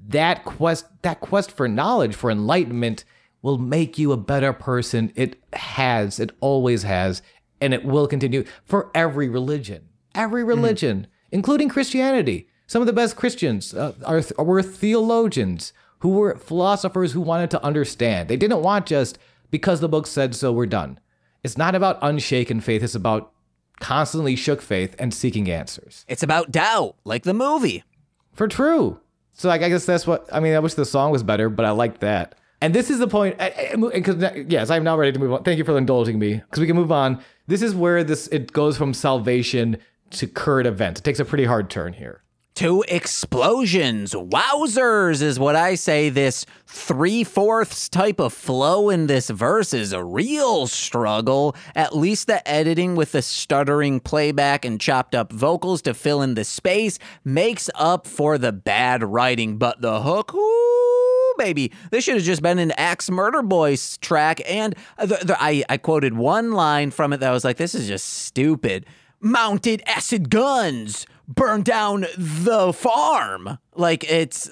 [SPEAKER 2] That quest that quest for knowledge, for enlightenment, will make you a better person. It has, it always has, and it will continue for every religion. Every religion, including Christianity. Some of the best Christians uh, are were theologians who were philosophers who wanted to understand. They didn't want just because the book said so, we're done. It's not about unshaken faith, it's about constantly shook faith and seeking answers.
[SPEAKER 1] It's about doubt, like the movie.
[SPEAKER 2] For true. So like, I guess that's what I mean. I wish the song was better, but I like that. And this is the point. Because yes, I'm now ready to move on. Thank you for indulging me. Because we can move on. This is where this it goes from salvation to current events. It takes a pretty hard turn here.
[SPEAKER 1] Two explosions. Wowzers is what I say. This three fourths type of flow in this verse is a real struggle. At least the editing with the stuttering playback and chopped up vocals to fill in the space makes up for the bad writing. But the hook, ooh, baby, this should have just been an Axe Murder Boyz track. And the, the, I, I quoted one line from it that was like, this is just stupid. Mounted acid guns burn down the farm. Like it's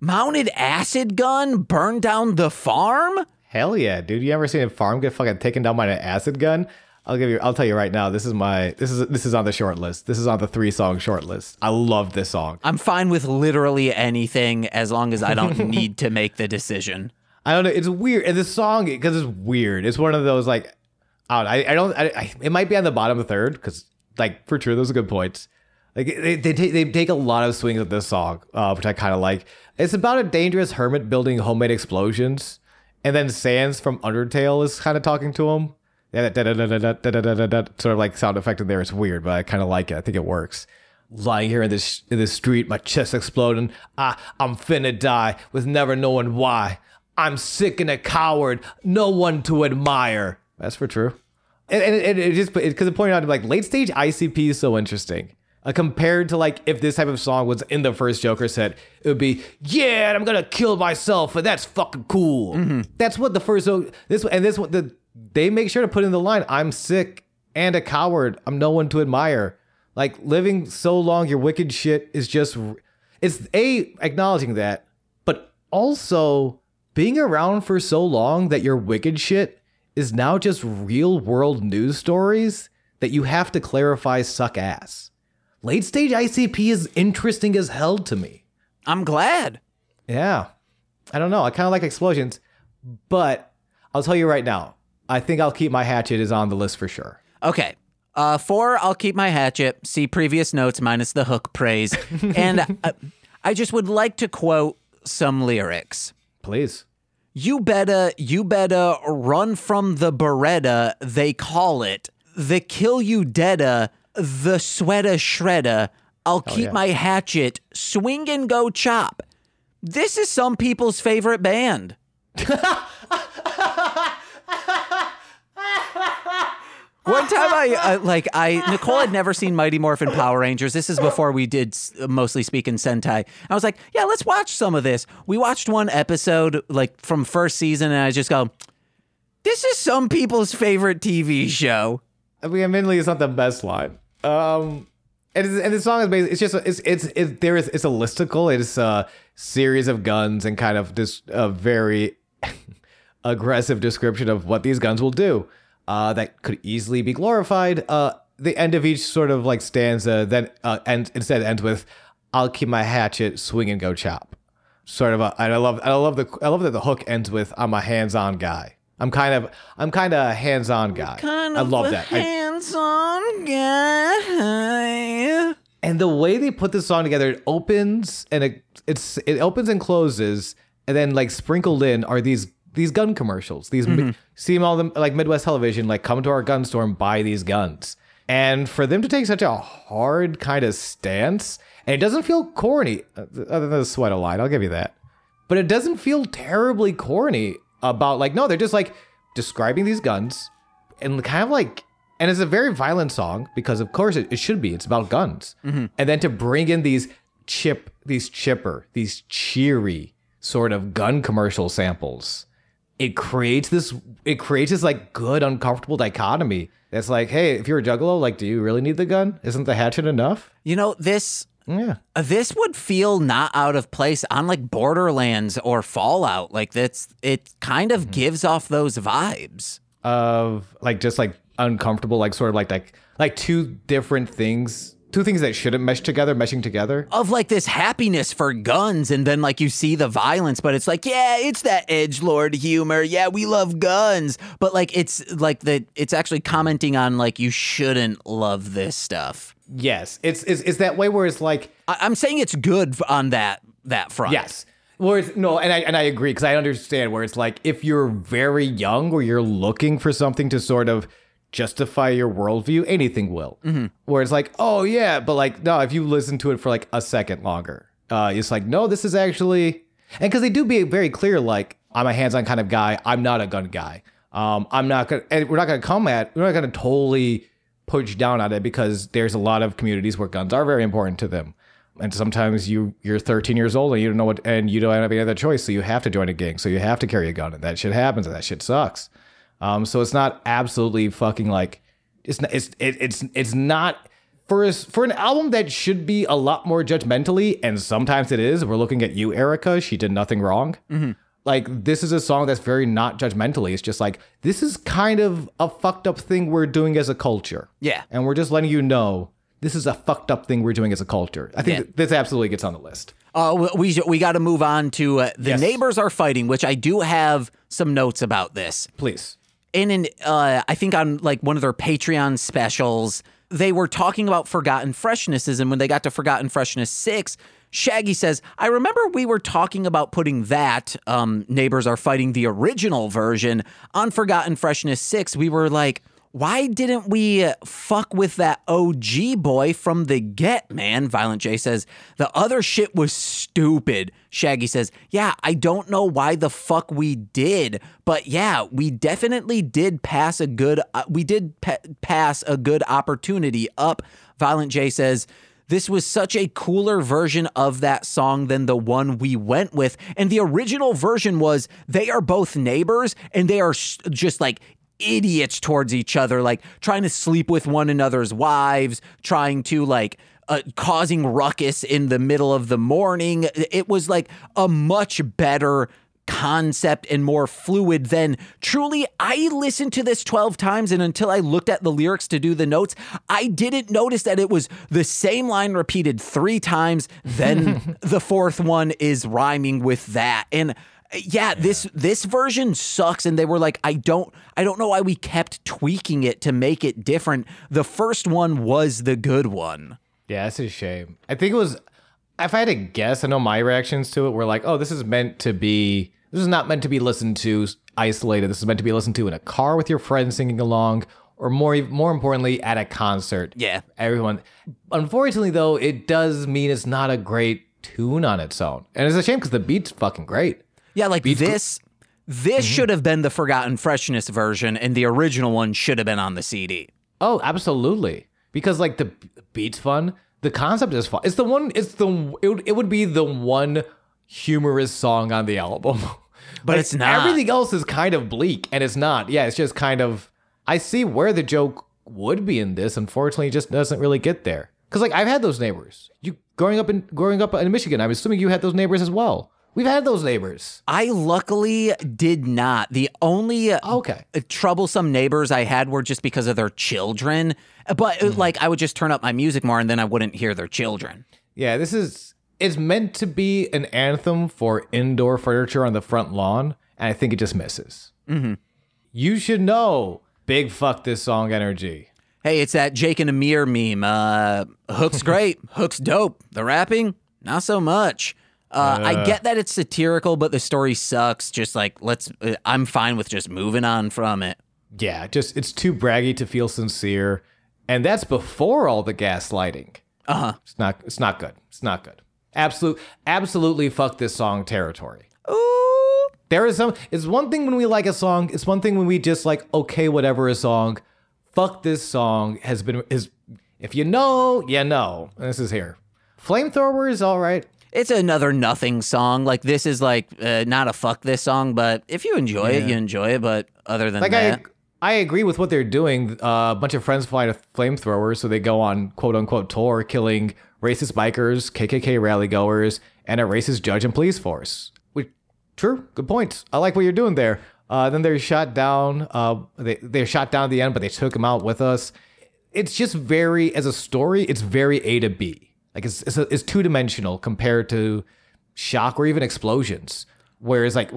[SPEAKER 1] mounted acid gun burn down the farm.
[SPEAKER 2] Hell yeah, dude! You ever seen a farm get fucking taken down by an acid gun? I'll give you. I'll tell you right now. This is my. This is this is on the short list. This is on the three song short list. I love this song.
[SPEAKER 1] I'm fine with literally anything as long as I don't need to make the decision.
[SPEAKER 2] I don't know. It's weird. And this song, because it's weird. It's one of those like, I don't. I, I don't. I, I, it might be on the bottom third because, like, for sure, those are good points. Like they they take, they take a lot of swings at this song, uh, which I kind of like. It's about a dangerous hermit building homemade explosions, and then Sans from Undertale is kind of talking to him. Yeah, that sort of like sound effect in there. It's weird, but I kind of like it. I think it works. Lying here in this in this street, my chest exploding. I I'm finna die with never knowing why. I'm sick and a coward, no one to admire. That's for true. And, and it, it just because it pointed out like late stage ICP is so interesting. Uh, compared to like if this type of song was in the first Joker set, it would be yeah, and I'm gonna kill myself, and that's fucking cool. That's what the first so this and this what the they make sure to put in the line. I'm sick and a coward. I'm no one to admire. Like living so long, your wicked shit is just it's a acknowledging that, but also being around for so long that your wicked shit is now just real world news stories that you have to clarify suck ass. Late stage ICP is interesting as hell to me.
[SPEAKER 1] I'm glad.
[SPEAKER 2] Yeah. I don't know. I kind of like explosions, but I'll tell you right now, I think I'll keep my hatchet is on the list for sure.
[SPEAKER 1] Okay. Uh, four, I'll keep my hatchet. See previous notes minus the hook praise. and uh, I just would like to quote some lyrics.
[SPEAKER 2] Please.
[SPEAKER 1] You better, you better run from the Beretta, they call it. The kill you deada, the sweater shredder. I'll keep
[SPEAKER 2] yeah.
[SPEAKER 1] my hatchet, swing and go chop. This is some people's favorite band. One time I uh, like I Nicole had never seen Mighty Morphin Power Rangers. This is before we did mostly speakin' Sentai. I was like, yeah, let's watch some of this. We watched one episode like from first season, and I just go, this is some people's favorite TV show.
[SPEAKER 2] I mean, admittedly, it's not the best line. Um, And, and the song is basically, it's just, it's, it's, it's, there is, it's a listicle. It's a series of guns and kind of this a very aggressive description of what these guns will do. Uh, that could easily be glorified. Uh, the end of each sort of like stanza then uh, and instead ends with, "I'll keep my hatchet, swing and go chop." Sort of a, and I love, I love the, I love that the hook ends with, "I'm a hands-on guy." I'm kind of, I'm kind of a hands-on guy. I love that. I-
[SPEAKER 1] hands-on guy.
[SPEAKER 2] and the way they put this song together it opens and it it's it opens and closes and then like sprinkled in are these these gun commercials these mi- see all them like midwest television like come to our gun store and buy these guns. And for them to take such a hard kind of stance and it doesn't feel corny uh, other than the sweat line i'll give you that. But it doesn't feel terribly corny about like no they're just like describing these guns and kind of like and it's a very violent song because of course it, it should be. It's about guns. And then to bring in these chip these chipper these cheery sort of gun commercial samples it creates this it creates this like good uncomfortable dichotomy that's like hey if you're a juggalo like do you really need the gun isn't the hatchet enough
[SPEAKER 1] You know, this
[SPEAKER 2] yeah
[SPEAKER 1] Uh, This would feel not out of place on like Borderlands or Fallout. Like that's it kind
[SPEAKER 2] Mm-hmm.
[SPEAKER 1] of gives off those vibes.
[SPEAKER 2] of like just like uncomfortable like sort of like like like two different things two things that shouldn't mesh together meshing together
[SPEAKER 1] Of like this happiness for guns, and then like you see the violence, but it's like, yeah, it's that edge lord humor. Yeah, we love guns, but like it's like the it's actually commenting on like you shouldn't love this stuff.
[SPEAKER 2] yes it's it's, it's that way where it's like
[SPEAKER 1] I, I'm saying it's good on that that front.
[SPEAKER 2] Yes. Where it's, no, and I and I agree because I understand where it's like if you're very young or you're looking for something to sort of justify your worldview, anything will. Where it's like, oh yeah, but like no, if you listen to it for like a second longer, uh, it's like no, this is actually, and because they do be very clear, like I'm a hands-on kind of guy, I'm not a gun guy. Um, I'm not gonna, and we're not gonna come at, we're not gonna totally push down on it because there's a lot of communities where guns are very important to them. And sometimes you you're 13 years old and you don't know what and you don't have any other choice, so you have to join a gang, so you have to carry a gun, and that shit happens, and that shit sucks. Um, so it's not absolutely fucking like it's not, it's it, it's it's not for us for an album that should be a lot more judgmentally, and sometimes it is. We're looking at you, Erica. She did nothing wrong. Like this is a song that's very not judgmentally. It's just like this is kind of a fucked up thing we're doing as a culture.
[SPEAKER 1] Yeah.
[SPEAKER 2] and we're just letting you know this is a fucked up thing we're doing as a culture. I think
[SPEAKER 1] Yeah.
[SPEAKER 2] that this absolutely gets on the list.
[SPEAKER 1] Uh, we we got to move on to uh, the
[SPEAKER 2] Yes.
[SPEAKER 1] neighbors are fighting, which I do have some notes about this.
[SPEAKER 2] Please.
[SPEAKER 1] In an uh I think on like one of their Patreon specials, they were talking about forgotten freshnesses and when they got to forgotten freshness 6, Shaggy says, "I remember we were talking about putting that um neighbors are fighting the original version on forgotten freshness 6. We were like why didn't we fuck with that OG boy from the get, man? Violent J says, the other shit was stupid. Shaggy says, yeah, I don't know why the fuck we did, but yeah, we definitely did pass a good, uh, we did pa- pass a good opportunity up. Violent J says, this was such a cooler version of that song than the one we went with. And the original version was they are both neighbors and they are just like idiots towards each other, like trying to sleep with one another's wives, trying to like uh, causing ruckus in the middle of the morning. It was like a much better concept and more fluid than truly I listened to this 12 times and until I looked at the lyrics to do the notes I didn't notice that it was the same line repeated 3 times then the fourth one is rhyming with that and yeah, this this version sucks and they were like I don't I don't know why we kept tweaking it to make it different. The first one was the good one.
[SPEAKER 2] Yeah, it's a shame. I think it was. If I had to guess, I know my reactions to it were like, "Oh, this is meant to be. This is not meant to be listened to isolated. This is meant to be listened to in a car with your friends singing along, or more more importantly, at a concert.
[SPEAKER 1] Yeah.
[SPEAKER 2] everyone. Unfortunately, though, it does mean it's not a great tune on its own, and it's a shame because the beat's fucking great.
[SPEAKER 1] Yeah, like this this
[SPEAKER 2] Mm-hmm.
[SPEAKER 1] should have been the Forgotten Freshness version and the original one should have been on the CD.
[SPEAKER 2] Oh, absolutely. Because like the beat's fun, the concept is fun. It's the one. It's the. It would, it would be the one humorous song on the album,
[SPEAKER 1] But
[SPEAKER 2] Like,
[SPEAKER 1] it's not.
[SPEAKER 2] Everything else is kind of bleak, and it's not. Yeah, it's just kind of. I see where the joke would be in this. Unfortunately, it just doesn't really get there. Because like I've had those neighbors. You growing up in growing up in Michigan, I'm assuming you had those neighbors as well. We've had those neighbors.
[SPEAKER 1] I luckily did not. The only uh,
[SPEAKER 2] Okay.
[SPEAKER 1] troublesome neighbors I had were just because of their children. But uh, like I would just turn up my music more and then I wouldn't hear their children.
[SPEAKER 2] Yeah, this is it's meant to be an anthem for indoor furniture on the front lawn, and I think it just misses. Mm-hmm. You should know, big fuck this song energy.
[SPEAKER 1] Hey, it's that Jake and Amir meme. Uh, Hook's great. Hook's dope. The rapping, not so much. Uh, I get that it's satirical, but the story sucks. Just like let's, uh, I'm fine with just moving on from it.
[SPEAKER 2] Yeah, just it's too braggy to feel sincere, and that's before all the gaslighting.
[SPEAKER 1] Uh huh.
[SPEAKER 2] It's not. It's not good. It's not good. Absolute. Absolutely fuck this song territory.
[SPEAKER 1] Ooh.
[SPEAKER 2] There is some. It's one thing when we like a song. It's one thing when we just like okay, whatever a song. Fuck this song has been is. If you know, you know. And this is here. Flamethrower is all right.
[SPEAKER 1] It's another nothing song. Like this is like uh, not a fuck this song, but if you enjoy it, you enjoy it. But other than
[SPEAKER 2] Like
[SPEAKER 1] that,
[SPEAKER 2] I, I agree with what they're doing. Uh, a bunch of friends fly a flamethrower, so they go on quote unquote tour, killing racist bikers, KKK rally goers, and a racist judge and police force. Which, true, good point. I like what you're doing there. Uh, then they're shot down. Uh, they they're shot down at the end, but they took him out with us. It's just very, as a story, it's very A to B. Like it's it's, it's two dimensional compared to shock or even explosions. Whereas like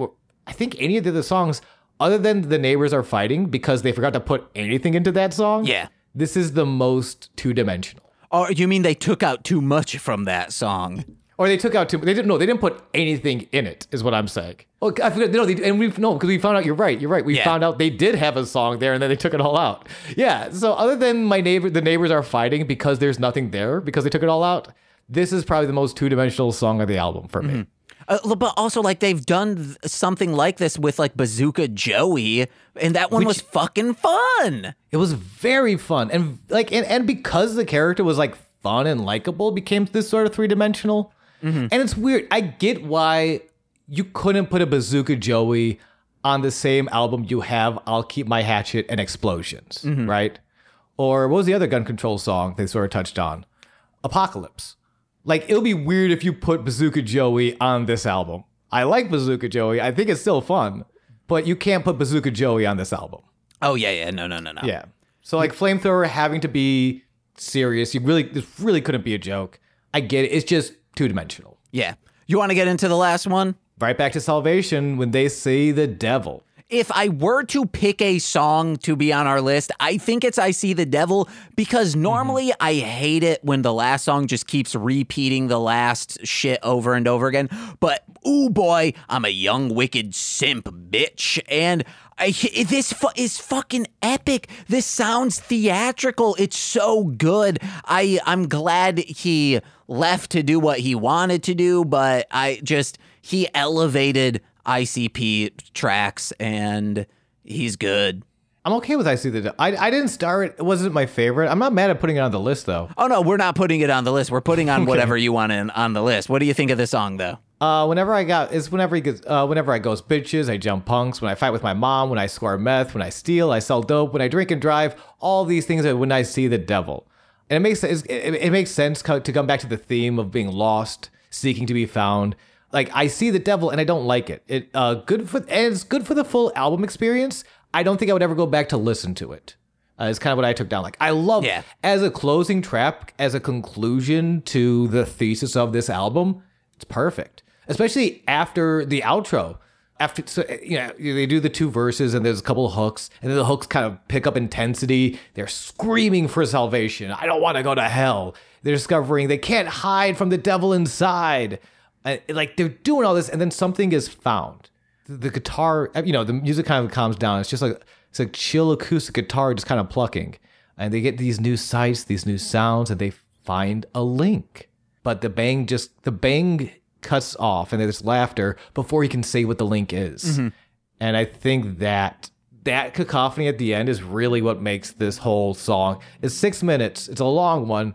[SPEAKER 2] I think any of the other songs, other than the neighbors are fighting because they forgot to put anything into that song.
[SPEAKER 1] Yeah.
[SPEAKER 2] this is the most two dimensional.
[SPEAKER 1] or oh, you mean they took out too much from that song?
[SPEAKER 2] Or they took out too. They didn't. No, they didn't put anything in it. Is what I'm saying. Oh, I forgot. No, they, and we no because we found out. You're right. You're right. We
[SPEAKER 1] Yeah.
[SPEAKER 2] found out they did have a song there, and then they took it all out. Yeah. So other than my neighbor, the neighbors are fighting because there's nothing there because they took it all out. This is probably the most two dimensional song of the album for me.
[SPEAKER 1] Uh, but also, like they've done th- something like this with like Bazooka Joey, and that one was fucking fun.
[SPEAKER 2] It was very fun and like and, and because the character was like fun and likable, became this sort of three dimensional. Mm-hmm. And it's weird. I get why you couldn't put a Bazooka Joey on the same album you have I'll Keep My Hatchet and Explosions, mm-hmm. right? Or what was the other gun control song they sort of touched on? Apocalypse. Like it'll be weird if you put Bazooka Joey on this album. I like Bazooka Joey. I think it's still fun, but you can't put Bazooka Joey on this album.
[SPEAKER 1] Oh yeah, yeah, no, no, no, no.
[SPEAKER 2] Yeah. So like flamethrower having to be serious, you really this really couldn't be a joke. I get it. It's just two dimensional.
[SPEAKER 1] yeah. You want to get into the last one?
[SPEAKER 2] Right back to salvation when they see the devil.
[SPEAKER 1] If I were to pick a song to be on our list, I think it's I See the Devil because mm-hmm. normally I hate it when the last song just keeps repeating the last shit over and over again. But ooh boy, I'm a young wicked simp bitch and I, this fu- is fucking epic. This sounds theatrical. It's so good. I I'm glad he left to do what he wanted to do, but I just he elevated ICP tracks and he's good.
[SPEAKER 2] I'm okay with I see the devil. I, I didn't start. It wasn't my favorite. I'm not mad at putting it on the list though.
[SPEAKER 1] Oh no, we're not putting it on the list. We're putting on whatever you want in, on the list. What do you think of the song though?
[SPEAKER 2] Uh, whenever I got is whenever he gets uh, whenever I ghost bitches, I jump punks. When I fight with my mom, when I score meth, when I steal, I sell dope. When I drink and drive, all these things. When I see the devil, and it makes it, it, it makes sense to come back to the theme of being lost, seeking to be found. Like I see the devil and I don't like it. It uh good for and it's good for the full album experience. I don't think I would ever go back to listen to it. Uh, is kind of what I took down. Like I love
[SPEAKER 1] Yeah.
[SPEAKER 2] as a closing track, as a conclusion to the thesis of this album, it's perfect. Especially after the outro. After so you know they do the two verses and there's a couple of hooks and then the hooks kind of pick up intensity. They're screaming for salvation. I don't want to go to hell. They're discovering they can't hide from the devil inside. And, like they're doing all this and then something is found. The, the guitar, you know, the music kind of calms down. It's just like it's a chill acoustic guitar just kind of plucking and they get these new sights, these new sounds, and they find a link. But the bang just the bang cuts off, and there's laughter before he can say what the link is. Mm-hmm. And I think that that cacophony at the end is really what makes this whole song. It's six minutes. It's a long one,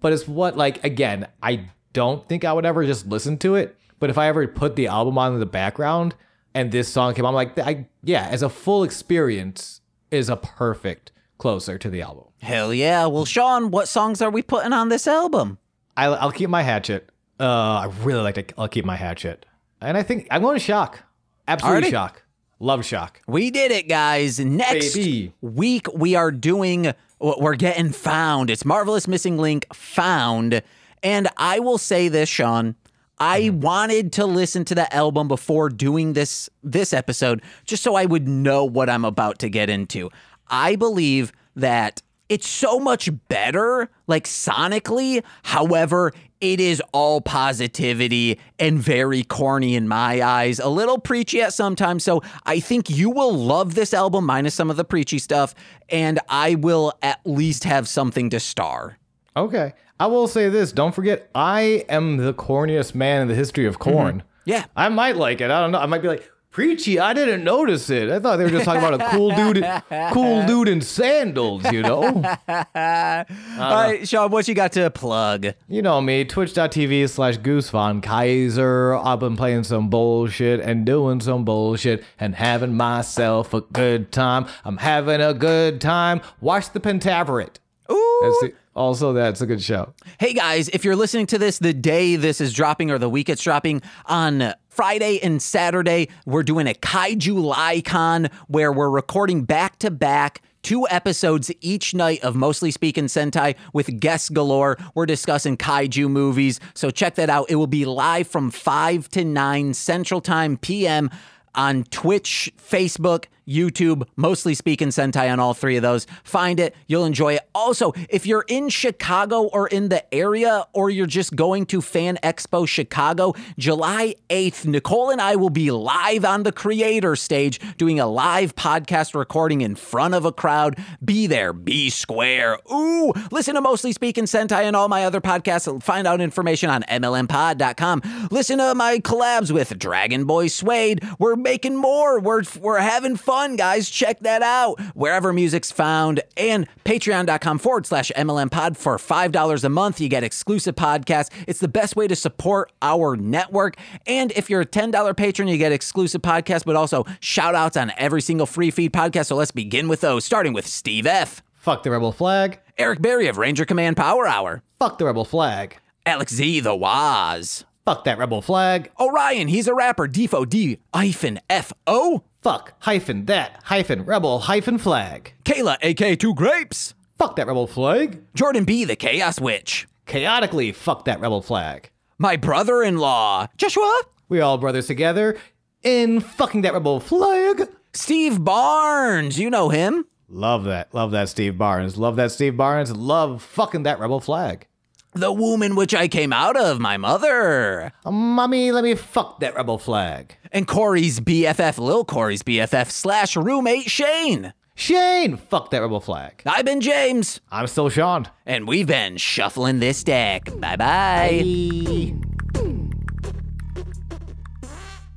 [SPEAKER 2] but it's what like again. I don't think I would ever just listen to it. But if I ever put the album on in the background and this song came on, I'm like, I yeah, as a full experience is a perfect closer to the album.
[SPEAKER 1] Hell yeah. Well, Sean, what songs are we putting on this album?
[SPEAKER 2] I'll, I'll keep my hatchet. Uh, I really like to. I'll keep my hatchet, and I think I'm going to shock. Absolutely
[SPEAKER 1] Already?
[SPEAKER 2] shock. Love shock.
[SPEAKER 1] We did it, guys. Next
[SPEAKER 2] Baby.
[SPEAKER 1] week, we are doing, we're getting found. It's Marvelous Missing Link found. And I will say this, Sean. I mm-hmm. wanted to listen to the album before doing this this episode just so I would know what I'm about to get into. I believe that it's so much better like sonically. However, it is all positivity and very corny in my eyes, a little preachy at sometimes. So I think you will love this album minus some of the preachy stuff and I will at least have something to star.
[SPEAKER 2] Okay. I will say this. Don't forget, I am the corniest man in the history of mm-hmm. corn.
[SPEAKER 1] Yeah.
[SPEAKER 2] I might like it. I don't know. I might be like, preachy. I didn't notice it. I thought they were just talking about a cool dude, cool dude in sandals. You know.
[SPEAKER 1] All right, Sean, what you got to plug?
[SPEAKER 2] You know me, twitch.tv slash Goose Von Kaiser. I've been playing some bullshit and doing some bullshit and having myself a good time. I'm having a good time. Watch the Pentaverate.
[SPEAKER 1] Ooh.
[SPEAKER 2] Also, that's a good show.
[SPEAKER 1] Hey guys, if you're listening to this the day this is dropping or the week it's dropping on Friday and Saturday, we're doing a Kaiju Lycon where we're recording back to back two episodes each night of Mostly Speakin' Sentai with guests galore. We're discussing kaiju movies, so check that out. It will be live from 5 to 9 Central Time PM on Twitch, Facebook, YouTube, mostly speakin' Sentai on all three of those. Find it, you'll enjoy it. Also, if you're in Chicago or in the area, or you're just going to Fan Expo Chicago, July 8th, Nicole and I will be live on the creator stage doing a live podcast recording in front of a crowd. Be there, be square. Ooh, listen to Mostly Speakin' Sentai and all my other podcasts. Find out information on MLMpod.com. Listen to my collabs with Dragon Boy Suede. We're making more. We're, we're having fun, guys. Check that out. Wherever music's found. And patreon.com forward slash MLM pod for $5 a month. You get exclusive podcasts. It's the best way to support our network. And if you're a $10 patron, you get exclusive podcasts, but also shout outs on every single free feed podcast. So let's begin with those, starting with Steve F.,
[SPEAKER 2] Fuck the rebel flag.
[SPEAKER 1] Eric Berry of Ranger Command Power Hour,
[SPEAKER 2] Fuck the rebel flag.
[SPEAKER 1] Alex Z, The Waz,
[SPEAKER 2] Fuck that rebel flag.
[SPEAKER 1] Orion, he's a rapper, Defo D hyphen F O,
[SPEAKER 2] Fuck hyphen that hyphen rebel hyphen flag.
[SPEAKER 1] Kayla, aka Two Grapes,
[SPEAKER 2] Fuck that rebel flag.
[SPEAKER 1] Jordan B, the Chaos Witch,
[SPEAKER 2] Chaotically fuck that rebel flag.
[SPEAKER 1] my brother in law, Joshua,
[SPEAKER 2] We all brothers together in fucking that rebel flag.
[SPEAKER 1] Steve Barnes, you know him,
[SPEAKER 2] Love that. Love that Steve Barnes. Love that Steve Barnes. Love fucking that rebel flag.
[SPEAKER 1] The womb in which I came out of, my mother,
[SPEAKER 2] Uh, mommy, let me fuck that rebel flag.
[SPEAKER 1] and Corey's BFF, Lil Corey's BFF slash roommate Shane.
[SPEAKER 2] Shane, fuck that rebel flag.
[SPEAKER 1] I've been James,
[SPEAKER 2] I'm still Sean.
[SPEAKER 1] and we've been shuffling this deck. Bye bye.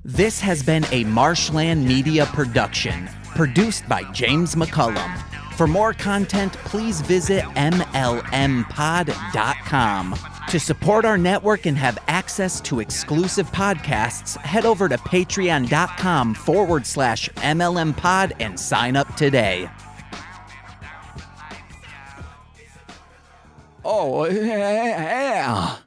[SPEAKER 1] This has been a Marsh Land Media production, produced by James McCollum. For more content, please visit MLMpod.com. To support our network and have access to exclusive podcasts, head over to patreon.com forward slash MLMpod and sign up today. Oh, yeah.